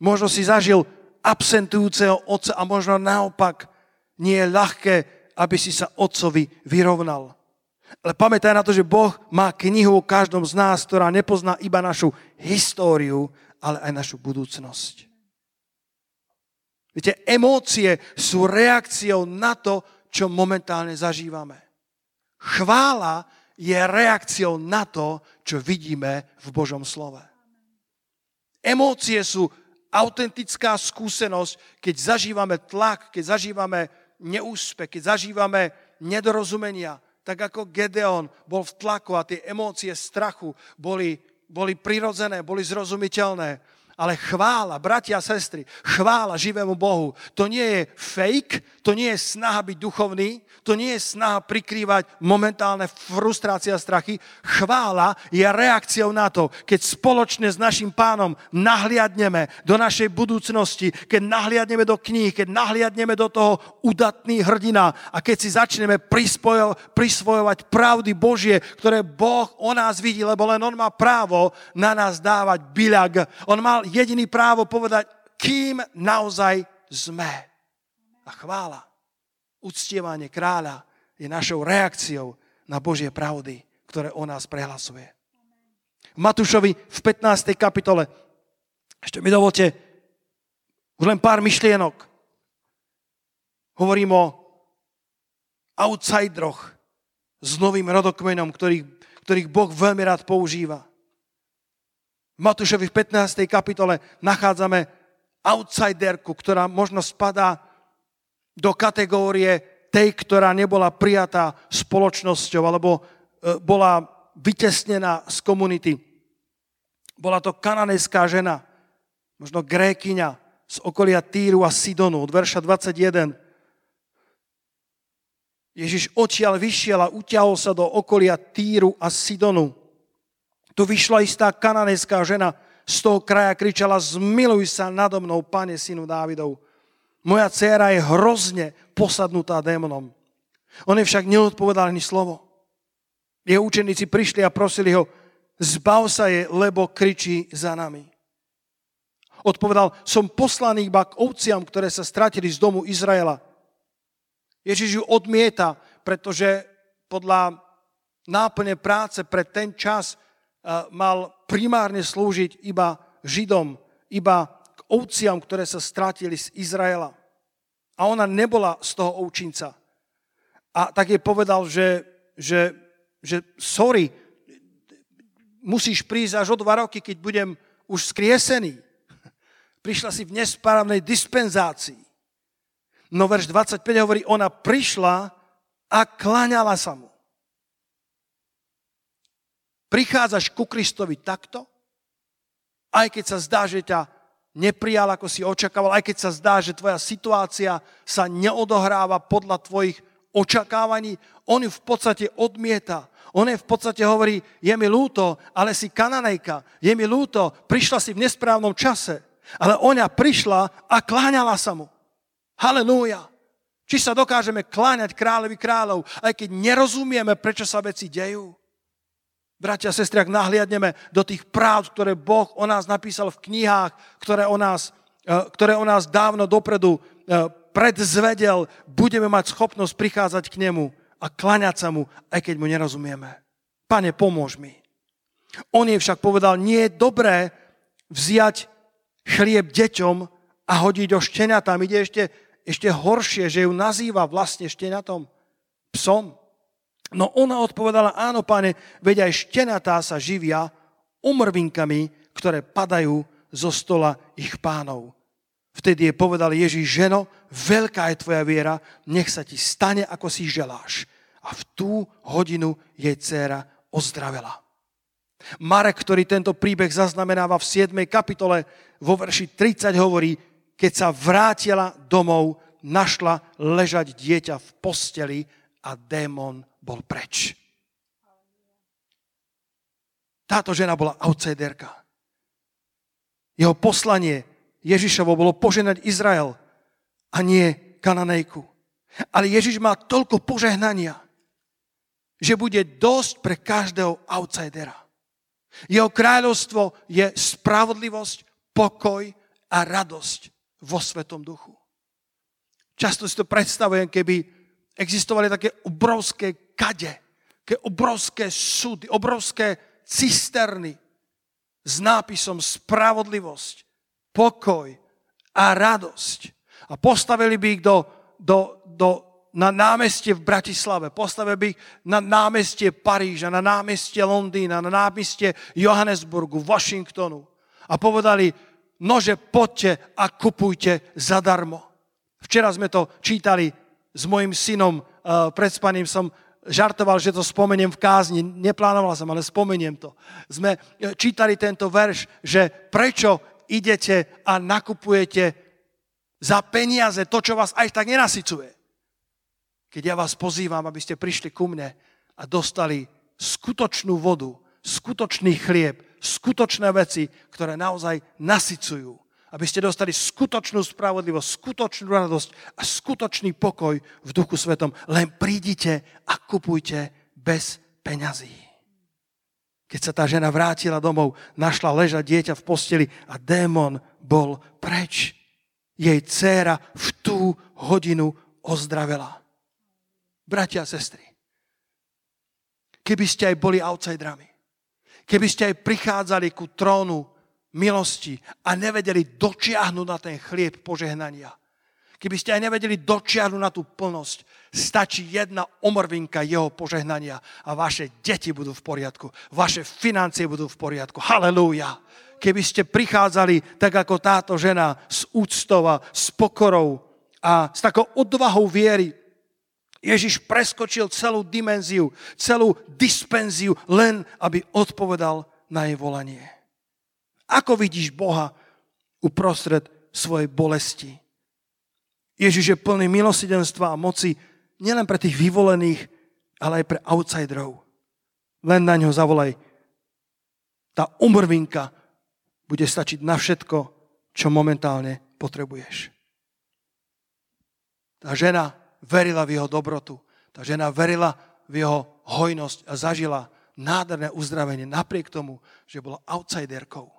Možno si zažil absentujúceho otca a možno naopak nie je ľahké, aby si sa otcovi vyrovnal. Ale pamätaj na to, že Boh má knihu o každom z nás, ktorá nepozná iba našu históriu, ale aj našu budúcnosť. Viete, emócie sú reakciou na to, čo momentálne zažívame. Chvála je reakciou na to, čo vidíme v Božom slove. Emócie sú autentická skúsenosť, keď zažívame tlak, keď zažívame neúspech, keď zažívame nedorozumenia, tak ako Gedeon bol v tlaku a tie emócie strachu boli, boli prirodzené, boli zrozumiteľné ale chvála, bratia a sestry, chvála živému Bohu, to nie je fake, to nie je snaha byť duchovný, to nie je snaha prikrývať momentálne frustrácie a strachy. Chvála je reakciou na to, keď spoločne s našim pánom nahliadneme do našej budúcnosti, keď nahliadneme do kníh, keď nahliadneme do toho udatný hrdina a keď si začneme prispojo, prisvojovať pravdy Božie, ktoré Boh o nás vidí, lebo len On má právo na nás dávať byľak. On mal jediný právo povedať, kým naozaj sme. A chvála, uctievanie kráľa je našou reakciou na Božie pravdy, ktoré o nás prehlasuje. V Matúšovi v 15. kapitole, ešte mi dovolte už len pár myšlienok. Hovorím o outsideroch s novým rodokmenom, ktorých, ktorých Boh veľmi rád používa. Matúšovi v 15. kapitole nachádzame outsiderku, ktorá možno spadá do kategórie tej, ktorá nebola prijatá spoločnosťou alebo e, bola vytesnená z komunity. Bola to kananejská žena, možno grékyňa z okolia Týru a Sidonu, od verša 21. Ježiš odtiaľ vyšiel a utiahol sa do okolia Týru a Sidonu tu vyšla istá kananejská žena z toho kraja, kričala, zmiluj sa nado mnou, pane, synu Dávidov. Moja dcéra je hrozne posadnutá démonom. On je však neodpovedal ani slovo. Jeho učeníci prišli a prosili ho, zbav sa je, lebo kričí za nami. Odpovedal, som poslaný iba k ovciam, ktoré sa stratili z domu Izraela. Ježiš ju odmieta, pretože podľa náplne práce pre ten čas mal primárne slúžiť iba Židom, iba k ovciam, ktoré sa strátili z Izraela. A ona nebola z toho ovčinca. A tak je povedal, že, že, že sorry, musíš prísť až o dva roky, keď budem už skriesený. Prišla si v nesprávnej dispenzácii. No verš 25 hovorí, ona prišla a kláňala sa mu. Prichádzaš ku Kristovi takto, aj keď sa zdá, že ťa neprijal, ako si očakával, aj keď sa zdá, že tvoja situácia sa neodohráva podľa tvojich očakávaní, on ju v podstate odmieta. On je v podstate hovorí, je mi ľúto, ale si kananejka, je mi ľúto, prišla si v nesprávnom čase. Ale ona prišla a kláňala sa mu. Halelúja. Či sa dokážeme kláňať kráľovi kráľov, aj keď nerozumieme, prečo sa veci dejú. Bratia a sestry, ak nahliadneme do tých práv, ktoré Boh o nás napísal v knihách, ktoré o nás, eh, ktoré o nás dávno dopredu eh, predzvedel, budeme mať schopnosť prichádzať k nemu a klaňať sa mu, aj keď mu nerozumieme. Pane, pomôž mi. On jej však povedal, nie je dobré vziať chlieb deťom a hodiť ho šteniatám. Ide ešte, ešte horšie, že ju nazýva vlastne šteniatom psom. No ona odpovedala, áno, pane, veď aj štenatá sa živia umrvinkami, ktoré padajú zo stola ich pánov. Vtedy je povedal Ježíš, ženo, veľká je tvoja viera, nech sa ti stane, ako si želáš. A v tú hodinu jej dcéra ozdravela. Marek, ktorý tento príbeh zaznamenáva v 7. kapitole, vo verši 30 hovorí, keď sa vrátila domov, našla ležať dieťa v posteli a démon bol preč. Táto žena bola outsiderka. Jeho poslanie Ježišovo bolo poženať Izrael a nie Kananejku. Ale Ježiš má toľko požehnania, že bude dosť pre každého outsidera. Jeho kráľovstvo je spravodlivosť, pokoj a radosť vo Svetom duchu. Často si to predstavujem, keby existovali také obrovské kade, také obrovské súdy, obrovské cisterny s nápisom spravodlivosť, pokoj a radosť. A postavili by ich do, do, do, na námestie v Bratislave, postavili by ich na námestie Paríža, na námestie Londýna, na námestie Johannesburgu, Washingtonu. A povedali, nože poďte a kupujte zadarmo. Včera sme to čítali s mojim synom, uh, pred spaním som žartoval, že to spomeniem v kázni. Neplánoval som, ale spomeniem to. Sme e, čítali tento verš, že prečo idete a nakupujete za peniaze to, čo vás aj tak nenasycuje. Keď ja vás pozývam, aby ste prišli ku mne a dostali skutočnú vodu, skutočný chlieb, skutočné veci, ktoré naozaj nasycujú aby ste dostali skutočnú spravodlivosť, skutočnú radosť a skutočný pokoj v duchu svetom. Len prídite a kupujte bez peňazí. Keď sa tá žena vrátila domov, našla ležať dieťa v posteli a démon bol preč. Jej dcéra v tú hodinu ozdravela. Bratia a sestry, keby ste aj boli outsiderami, keby ste aj prichádzali ku trónu milosti a nevedeli dočiahnuť na ten chlieb požehnania. Keby ste aj nevedeli dočiahnuť na tú plnosť, stačí jedna omrvinka jeho požehnania a vaše deti budú v poriadku, vaše financie budú v poriadku. Halelúja! Keby ste prichádzali tak ako táto žena s úctou s pokorou a s takou odvahou viery, Ježiš preskočil celú dimenziu, celú dispenziu, len aby odpovedal na jej volanie. Ako vidíš Boha uprostred svojej bolesti? Ježiš je plný milosidenstva a moci nielen pre tých vyvolených, ale aj pre outsiderov. Len na ňo zavolaj. Tá umrvinka bude stačiť na všetko, čo momentálne potrebuješ. Tá žena verila v jeho dobrotu. Tá žena verila v jeho hojnosť a zažila nádherné uzdravenie napriek tomu, že bola outsiderkou.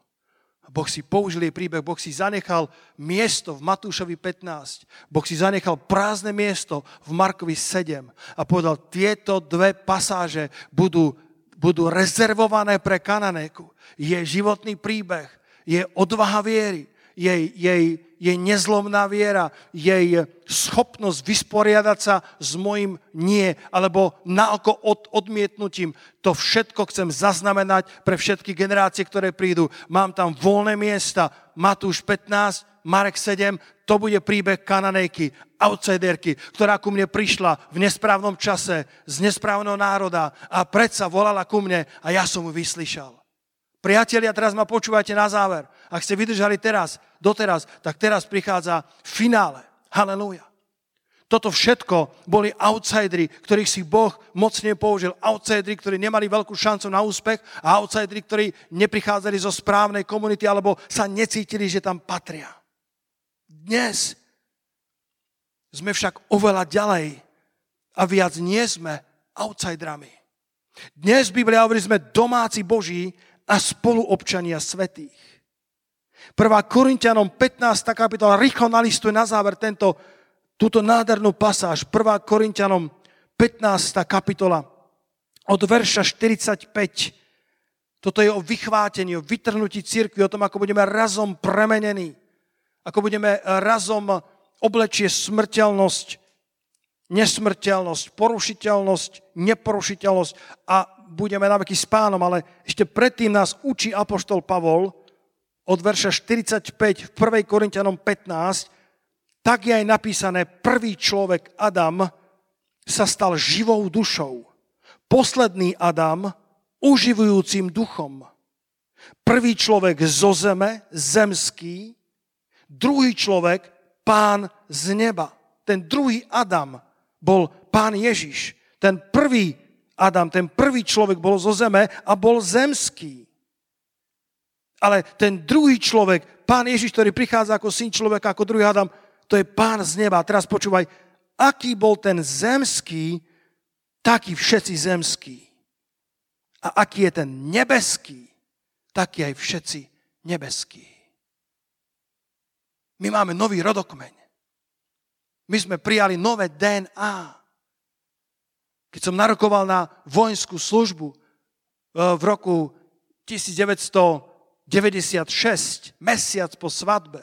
Boh si použil jej príbeh, Boh si zanechal miesto v Matúšovi 15, Boh si zanechal prázdne miesto v Markovi 7 a povedal, tieto dve pasáže budú, budú rezervované pre Kananéku. Je životný príbeh, je odvaha viery, jej, jej, jej nezlomná viera, jej schopnosť vysporiadať sa s mojim nie, alebo naoko od, odmietnutím. To všetko chcem zaznamenať pre všetky generácie, ktoré prídu. Mám tam voľné miesta. Matúš 15, Marek 7, to bude príbeh kananejky, outsiderky, ktorá ku mne prišla v nesprávnom čase z nesprávneho národa a predsa volala ku mne a ja som ju vyslyšal. Priatelia, teraz ma počúvajte na záver. Ak ste vydržali teraz, doteraz, tak teraz prichádza finále. Halelúja. Toto všetko boli outsidery, ktorých si Boh mocne použil. Outsidery, ktorí nemali veľkú šancu na úspech a outsidery, ktorí neprichádzali zo správnej komunity alebo sa necítili, že tam patria. Dnes sme však oveľa ďalej a viac nie sme outsiderami. Dnes Biblia hovorí, sme domáci Boží a spoluobčania svetých. 1. Korintianom 15. kapitola rýchlo nalistuje na záver tento, túto nádhernú pasáž. 1. Korintianom 15. kapitola od verša 45. Toto je o vychvátení, o vytrhnutí církvy, o tom, ako budeme razom premenení, ako budeme razom oblečie smrteľnosť, nesmrteľnosť, porušiteľnosť, neporušiteľnosť a budeme na veky s pánom, ale ešte predtým nás učí Apoštol Pavol od verša 45 v 1. Korintianom 15, tak je aj napísané, prvý človek Adam sa stal živou dušou. Posledný Adam uživujúcim duchom. Prvý človek zo zeme, zemský, druhý človek pán z neba. Ten druhý Adam bol pán Ježiš. Ten prvý Adam, ten prvý človek bol zo zeme a bol zemský. Ale ten druhý človek, pán Ježiš, ktorý prichádza ako syn človeka, ako druhý Adam, to je pán z neba. Teraz počúvaj, aký bol ten zemský, taký všetci zemský. A aký je ten nebeský, taký aj všetci nebeský. My máme nový rodokmeň. My sme prijali nové DNA. Keď som narokoval na vojenskú službu e, v roku 1996, mesiac po svadbe,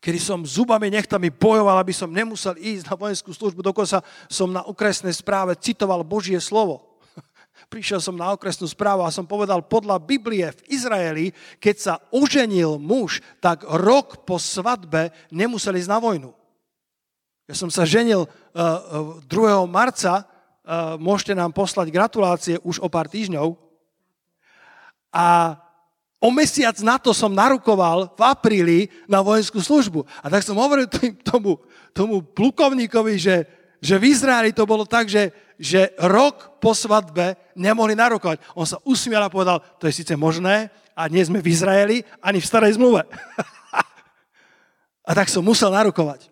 kedy som zubami nechtami bojoval, aby som nemusel ísť na vojenskú službu, dokonca som na okresnej správe citoval Božie slovo. Prišiel som na okresnú správu a som povedal, podľa Biblie v Izraeli, keď sa oženil muž, tak rok po svadbe nemusel ísť na vojnu. Ja som sa ženil 2. Uh, uh, marca, môžete nám poslať gratulácie už o pár týždňov. A o mesiac na to som narukoval v apríli na vojenskú službu. A tak som hovoril tomu, tomu plukovníkovi, že, že v Izraeli to bolo tak, že, že rok po svadbe nemohli narukovať. On sa usmial a povedal, to je síce možné, a nie sme v Izraeli, ani v starej zmluve. a tak som musel narukovať.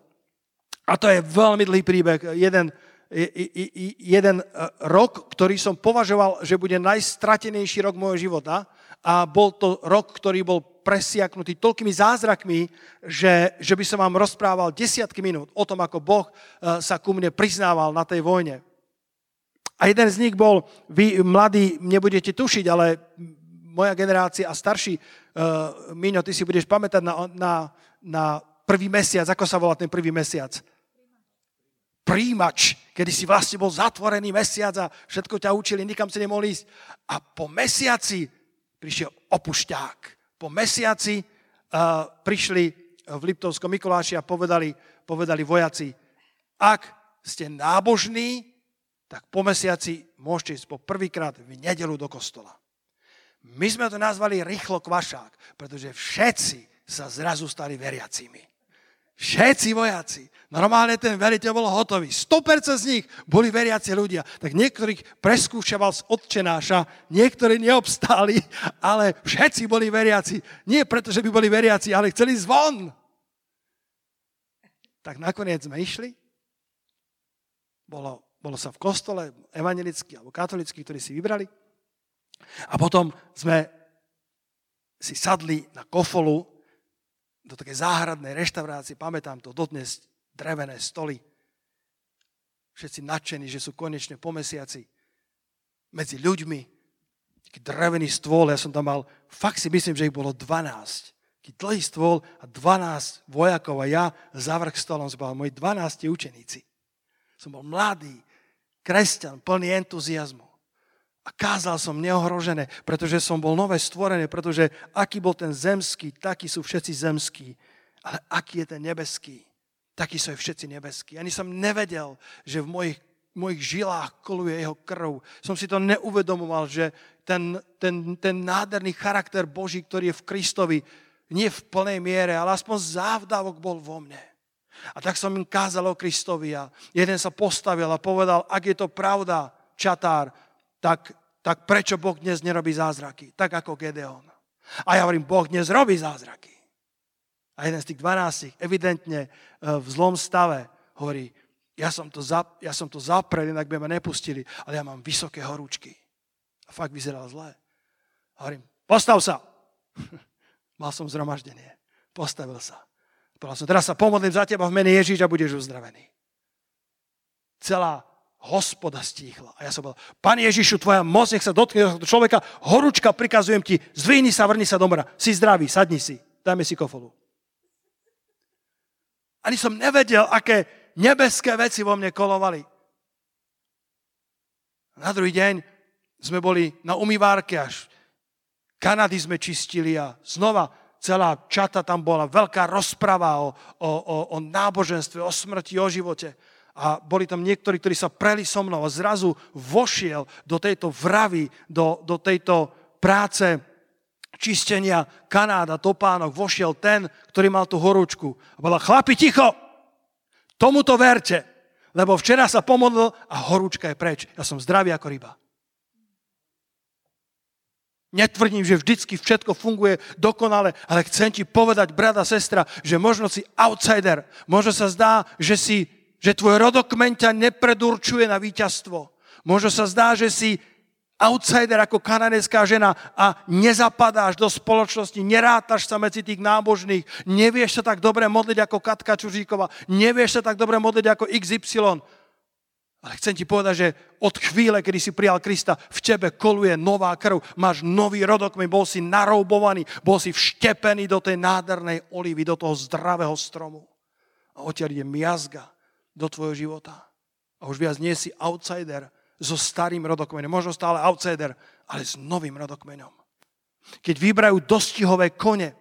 A to je veľmi dlhý príbeh. Jeden, jeden e, rok, ktorý som považoval, že bude najstratenejší rok môjho života. A bol to rok, ktorý bol presiaknutý toľkými zázrakmi, že, že by som vám rozprával desiatky minút o tom, ako Boh e, sa ku mne priznával na tej vojne. A jeden z nich bol, vy mladí nebudete tušiť, ale moja generácia a starší, uh, Míňo, ty si budeš pamätať na, na, na prvý mesiac, ako sa volá ten prvý mesiac? Príjimač, kedy si vlastne bol zatvorený mesiac a všetko ťa učili, nikam si nemohli ísť. A po mesiaci prišiel opušťák. Po mesiaci uh, prišli v Liptovskom Mikuláši a povedali, povedali vojaci, ak ste nábožní, tak po mesiaci môžete ísť po prvýkrát v nedelu do kostola. My sme to nazvali rýchlo kvašák, pretože všetci sa zrazu stali veriacimi. Všetci vojaci. Normálne ten veriteľ bol hotový. 100% z nich boli veriaci ľudia. Tak niektorých preskúšaval z odčenáša, niektorí neobstáli, ale všetci boli veriaci. Nie preto, že by boli veriaci, ale chceli zvon. Tak nakoniec sme išli. Bolo, bolo sa v kostole, evangelický alebo katolický, ktorí si vybrali. A potom sme si sadli na kofolu do takej záhradnej reštaurácie, pamätám to dodnes, drevené stoly. Všetci nadšení, že sú konečne po mesiaci medzi ľuďmi. Taký drevený stôl, ja som tam mal, fakt si myslím, že ich bolo 12. Taký dlhý stôl a 12 vojakov a ja za vrch stolom bol moji 12 učeníci. Som bol mladý, kresťan, plný entuziasmu. A kázal som neohrožené, pretože som bol nové stvorené, pretože aký bol ten zemský, takí sú všetci zemskí. Ale aký je ten nebeský, takí sú aj všetci nebeskí. Ani som nevedel, že v mojich, mojich žilách koluje jeho krv. Som si to neuvedomoval, že ten, ten, ten nádherný charakter Boží, ktorý je v Kristovi, nie v plnej miere, ale aspoň závdavok bol vo mne. A tak som im kázal o Kristovi a jeden sa postavil a povedal, ak je to pravda, čatár, tak, tak prečo Boh dnes nerobí zázraky? Tak ako Gedeon. A ja hovorím, Boh dnes robí zázraky. A jeden z tých 12 evidentne e, v zlom stave hovorí, ja som to, zap, ja som to zaprel, inak by ma nepustili, ale ja mám vysoké horúčky. A fakt vyzeral zle. A hovorím, postav sa. Mal som zhromaždenie. Postavil sa. Povedal som, teraz sa pomodlím za teba v mene Ježíš a budeš uzdravený. Celá hospoda stíchla. A ja som povedal, Pane Ježišu, tvoja moc nech sa dotkne človeka, horúčka, prikazujem ti, zvihni sa, vrni sa do mora. Si zdravý, sadni si, dajme si kofolu. Ani som nevedel, aké nebeské veci vo mne kolovali. Na druhý deň sme boli na umývárke až Kanady sme čistili a znova celá čata tam bola, veľká rozprava o, o, o, o náboženstve, o smrti, o živote. A boli tam niektorí, ktorí sa preli so mnou a zrazu vošiel do tejto vravy, do, do tejto práce čistenia Kanáda, topánok, vošiel ten, ktorý mal tú horúčku. A bola, chlapi, ticho! Tomuto verte, lebo včera sa pomodlil a horúčka je preč. Ja som zdravý ako ryba. Netvrdím, že vždycky všetko funguje dokonale, ale chcem ti povedať, brada, sestra, že možno si outsider. Možno sa zdá, že, si, že tvoj rodokmeň ťa nepredurčuje na víťazstvo. Možno sa zdá, že si outsider ako kanadenská žena a nezapadáš do spoločnosti, nerátaš sa medzi tých nábožných, nevieš sa tak dobre modliť ako Katka Čužíková, nevieš sa tak dobre modliť ako XY. Ale chcem ti povedať, že od chvíle, kedy si prijal Krista, v tebe koluje nová krv, máš nový rodok, bol si naroubovaný, bol si vštepený do tej nádhernej olivy, do toho zdravého stromu. A odtiaľ ide miazga do tvojho života. A už viac nie si outsider so starým rodokmenom. Možno stále outsider, ale s novým rodokmenom. Keď vybrajú dostihové kone,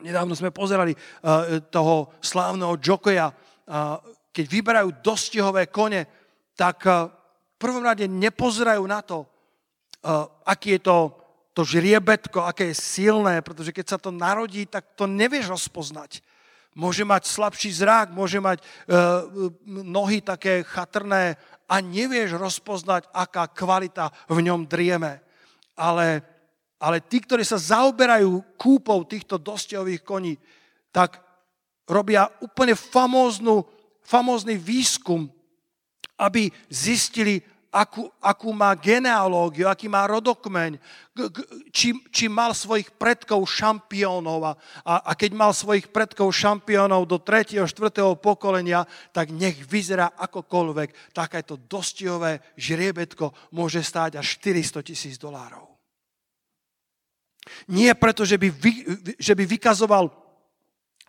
nedávno sme pozerali uh, toho slávneho Jokoja, uh, keď vyberajú dostihové kone, tak eh, v prvom rade nepozerajú na to, eh, aký je to, to žriebetko, aké je silné, pretože keď sa to narodí, tak to nevieš rozpoznať. Môže mať slabší zrak, môže mať uh, nohy také chatrné a nevieš rozpoznať, aká kvalita v ňom drieme. Ale, ale tí, ktorí sa zaoberajú kúpou týchto dostiových koní, tak robia úplne famóznu, famózny výskum aby zistili, akú, akú má genealógiu, aký má rodokmeň, či, či mal svojich predkov šampiónov a, a keď mal svojich predkov šampiónov do 3. 4. pokolenia, tak nech vyzerá akokoľvek. Takéto dostihové žriebetko môže stáť až 400 tisíc dolárov. Nie preto, že by, vy, že by vykazoval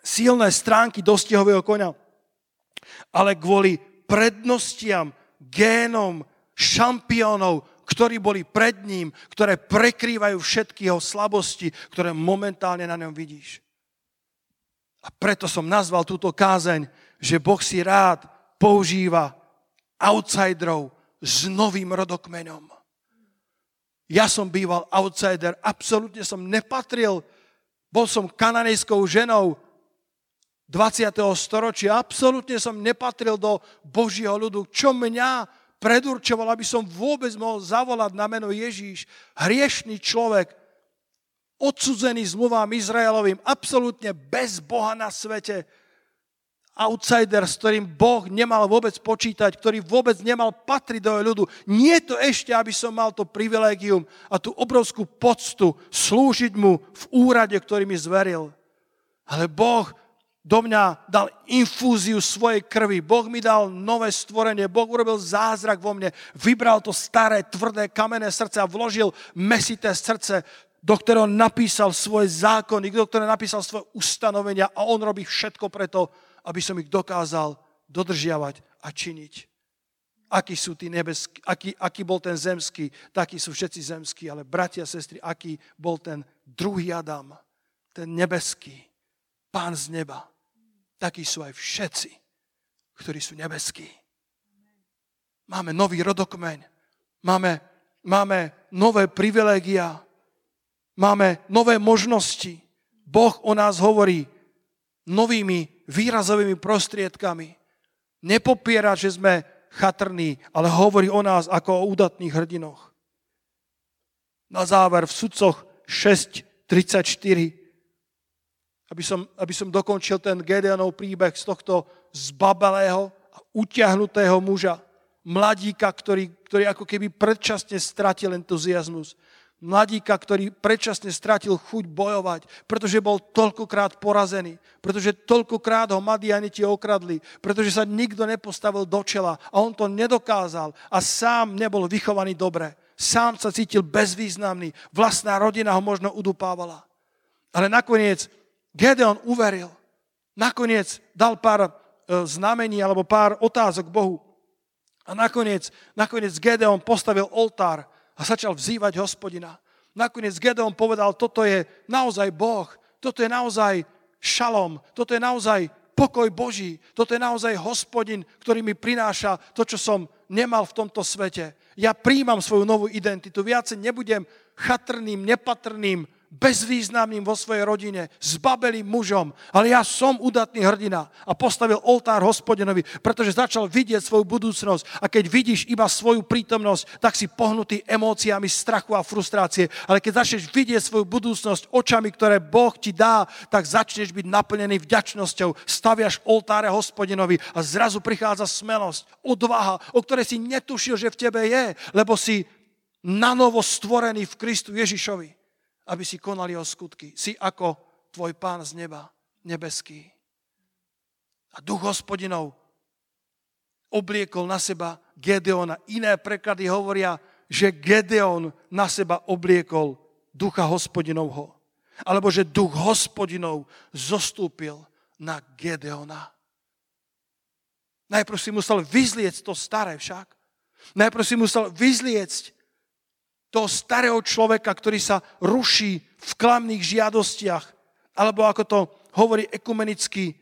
silné stránky dostihového koňa, ale kvôli prednostiam, génom, šampiónov, ktorí boli pred ním, ktoré prekrývajú všetky jeho slabosti, ktoré momentálne na ňom vidíš. A preto som nazval túto kázeň, že Boh si rád používa outsiderov s novým rodokmenom. Ja som býval outsider, absolútne som nepatril, bol som kananejskou ženou, 20. storočia. Absolútne som nepatril do Božieho ľudu. Čo mňa predurčoval, aby som vôbec mohol zavolať na meno Ježíš. Hriešný človek, odsudzený zmluvám Izraelovým, absolútne bez Boha na svete. Outsider, s ktorým Boh nemal vôbec počítať, ktorý vôbec nemal patriť do ľudu. Nie to ešte, aby som mal to privilégium a tú obrovskú poctu slúžiť mu v úrade, ktorý mi zveril. Ale Boh do mňa dal infúziu svojej krvi. Boh mi dal nové stvorenie. Boh urobil zázrak vo mne. Vybral to staré, tvrdé, kamenné srdce a vložil mesité srdce do ktorého napísal svoje zákony, do ktorého napísal svoje ustanovenia a on robí všetko preto, aby som ich dokázal dodržiavať a činiť. Aký sú tí nebeskí, aký, aký bol ten zemský, takí sú všetci zemskí, ale bratia sestry, aký bol ten druhý Adam, ten nebeský, pán z neba, takí sú aj všetci, ktorí sú nebeskí. Máme nový rodokmeň, máme, máme nové privilégia, máme nové možnosti. Boh o nás hovorí novými výrazovými prostriedkami. Nepopiera, že sme chatrní, ale hovorí o nás ako o údatných hrdinoch. Na záver v sudcoch 6.34 aby som, aby som dokončil ten Gedeonov príbeh z tohto zbabelého a utiahnutého muža, mladíka, ktorý, ktorý ako keby predčasne stratil entuziasmus. Mladíka, ktorý predčasne stratil chuť bojovať, pretože bol toľkokrát porazený, pretože toľkokrát ho Madianiti okradli, pretože sa nikto nepostavil do čela a on to nedokázal a sám nebol vychovaný dobre. Sám sa cítil bezvýznamný, vlastná rodina ho možno udupávala. Ale nakoniec Gedeon uveril. Nakoniec dal pár e, znamení alebo pár otázok Bohu. A nakoniec, nakoniec Gedeon postavil oltár a začal vzývať hospodina. Nakoniec Gedeon povedal, toto je naozaj Boh, toto je naozaj šalom, toto je naozaj pokoj Boží, toto je naozaj hospodin, ktorý mi prináša to, čo som nemal v tomto svete. Ja príjmam svoju novú identitu, viacej nebudem chatrným, nepatrným, bezvýznamným vo svojej rodine, zbabelým mužom, ale ja som udatný hrdina a postavil oltár hospodinovi, pretože začal vidieť svoju budúcnosť a keď vidíš iba svoju prítomnosť, tak si pohnutý emóciami strachu a frustrácie, ale keď začneš vidieť svoju budúcnosť očami, ktoré Boh ti dá, tak začneš byť naplnený vďačnosťou, staviaš oltáre hospodinovi a zrazu prichádza smelosť, odvaha, o ktorej si netušil, že v tebe je, lebo si nanovo stvorený v Kristu Ježišovi aby si konal jeho skutky. Si ako tvoj pán z neba, nebeský. A duch hospodinov obliekol na seba Gedeona. Iné preklady hovoria, že Gedeon na seba obliekol ducha hospodinovho. Alebo že duch hospodinov zostúpil na Gedeona. Najprv si musel vyzliecť to staré však. Najprv si musel vyzliecť toho starého človeka, ktorý sa ruší v klamných žiadostiach, alebo ako to hovorí ekumenicky,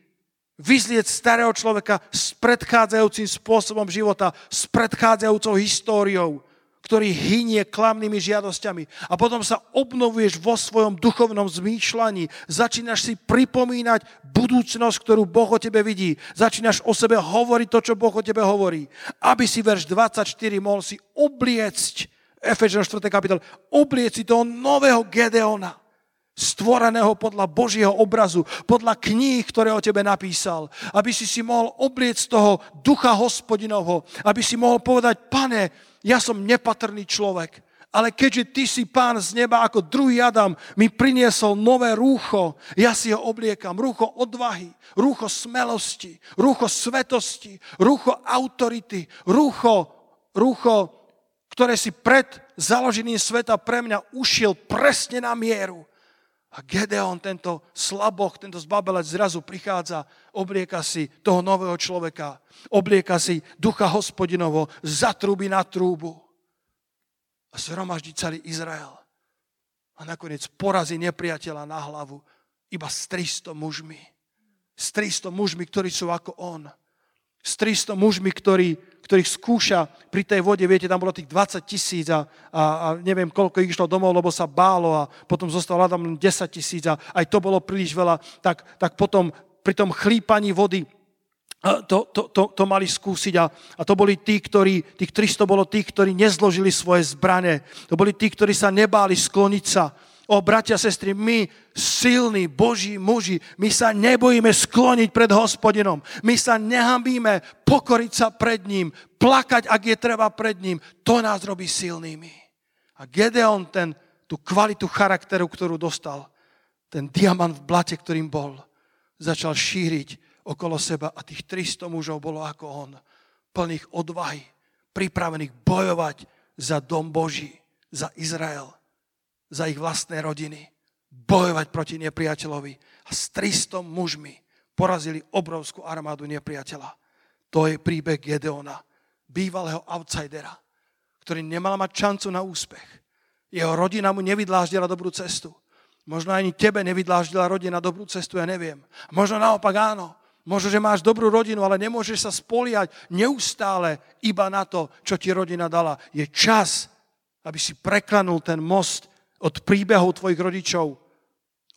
vyzlieť starého človeka s predchádzajúcim spôsobom života, s predchádzajúcou históriou, ktorý hynie klamnými žiadosťami. A potom sa obnovuješ vo svojom duchovnom zmýšľaní. Začínaš si pripomínať budúcnosť, ktorú Boh o tebe vidí. Začínaš o sebe hovoriť to, čo Boh o tebe hovorí. Aby si verš 24 mohol si obliecť Efežom 4. kapitol, oblieci toho nového Gedeona, stvoreného podľa Božieho obrazu, podľa kníh, ktoré o tebe napísal, aby si si mohol obliecť toho ducha hospodinovho, aby si mohol povedať, pane, ja som nepatrný človek, ale keďže ty si pán z neba ako druhý Adam mi priniesol nové rúcho, ja si ho obliekam. Rúcho odvahy, rúcho smelosti, rúcho svetosti, rúcho autority, rúcho, rúcho ktoré si pred založením sveta pre mňa ušiel presne na mieru. A Gedeon, tento slaboch, tento zbabelec zrazu prichádza, oblieka si toho nového človeka, oblieka si ducha hospodinovo, zatrúbi na trúbu a zhromaždí celý Izrael. A nakoniec porazí nepriateľa na hlavu iba s 300 mužmi. S 300 mužmi, ktorí sú ako on. S 300 mužmi, ktorí ktorých skúša pri tej vode, viete, tam bolo tých 20 tisíc a, a, a neviem, koľko ich išlo domov, lebo sa bálo a potom zostalo tam len 10 tisíc a aj to bolo príliš veľa, tak, tak potom pri tom chlípaní vody to, to, to, to mali skúsiť a, a to boli tí, ktorí, tých 300 bolo tých, ktorí nezložili svoje zbrane. To boli tí, ktorí sa nebáli skloniť sa O, bratia, sestry, my, silní Boží muži, my sa nebojíme skloniť pred hospodinom. My sa nehambíme pokoriť sa pred ním, plakať, ak je treba pred ním. To nás robí silnými. A Gedeon ten, tú kvalitu charakteru, ktorú dostal, ten diamant v blate, ktorým bol, začal šíriť okolo seba a tých 300 mužov bolo ako on, plných odvahy, pripravených bojovať za dom Boží, za Izrael. Za ich vlastné rodiny, bojovať proti nepriateľovi a s 300 mužmi porazili obrovskú armádu nepriateľa. To je príbeh Gedeona, bývalého outsidera, ktorý nemal mať šancu na úspech. Jeho rodina mu nevydláždila dobrú cestu. Možno ani tebe nevydláždila rodina dobrú cestu, ja neviem. Možno naopak áno. Možno, že máš dobrú rodinu, ale nemôžeš sa spoliať neustále iba na to, čo ti rodina dala. Je čas, aby si preklanul ten most od príbehov tvojich rodičov,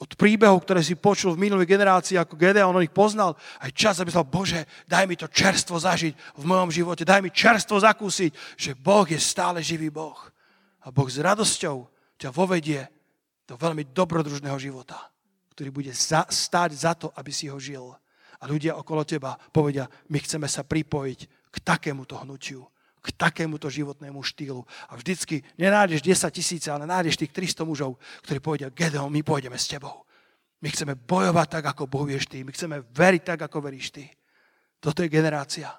od príbehov, ktoré si počul v minulej generácii, ako Gedeon on ich poznal, aj čas, aby sa Bože, daj mi to čerstvo zažiť v mojom živote, daj mi čerstvo zakúsiť, že Boh je stále živý Boh. A Boh s radosťou ťa vovedie do veľmi dobrodružného života, ktorý bude za, stáť za to, aby si ho žil a ľudia okolo teba povedia, my chceme sa pripojiť k takémuto hnutiu, k takémuto životnému štýlu. A vždycky nenájdeš 10 tisíce, ale nájdeš tých 300 mužov, ktorí povedia, Gedeon, my pôjdeme s tebou. My chceme bojovať tak, ako bojuješ ty. My chceme veriť tak, ako veríš ty. Toto je generácia,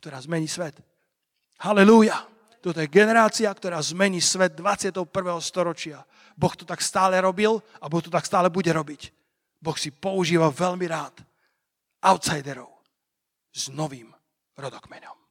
ktorá zmení svet. Halelúja. Toto je generácia, ktorá zmení svet 21. storočia. Boh to tak stále robil a Boh to tak stále bude robiť. Boh si používa veľmi rád outsiderov s novým rodokmeňom.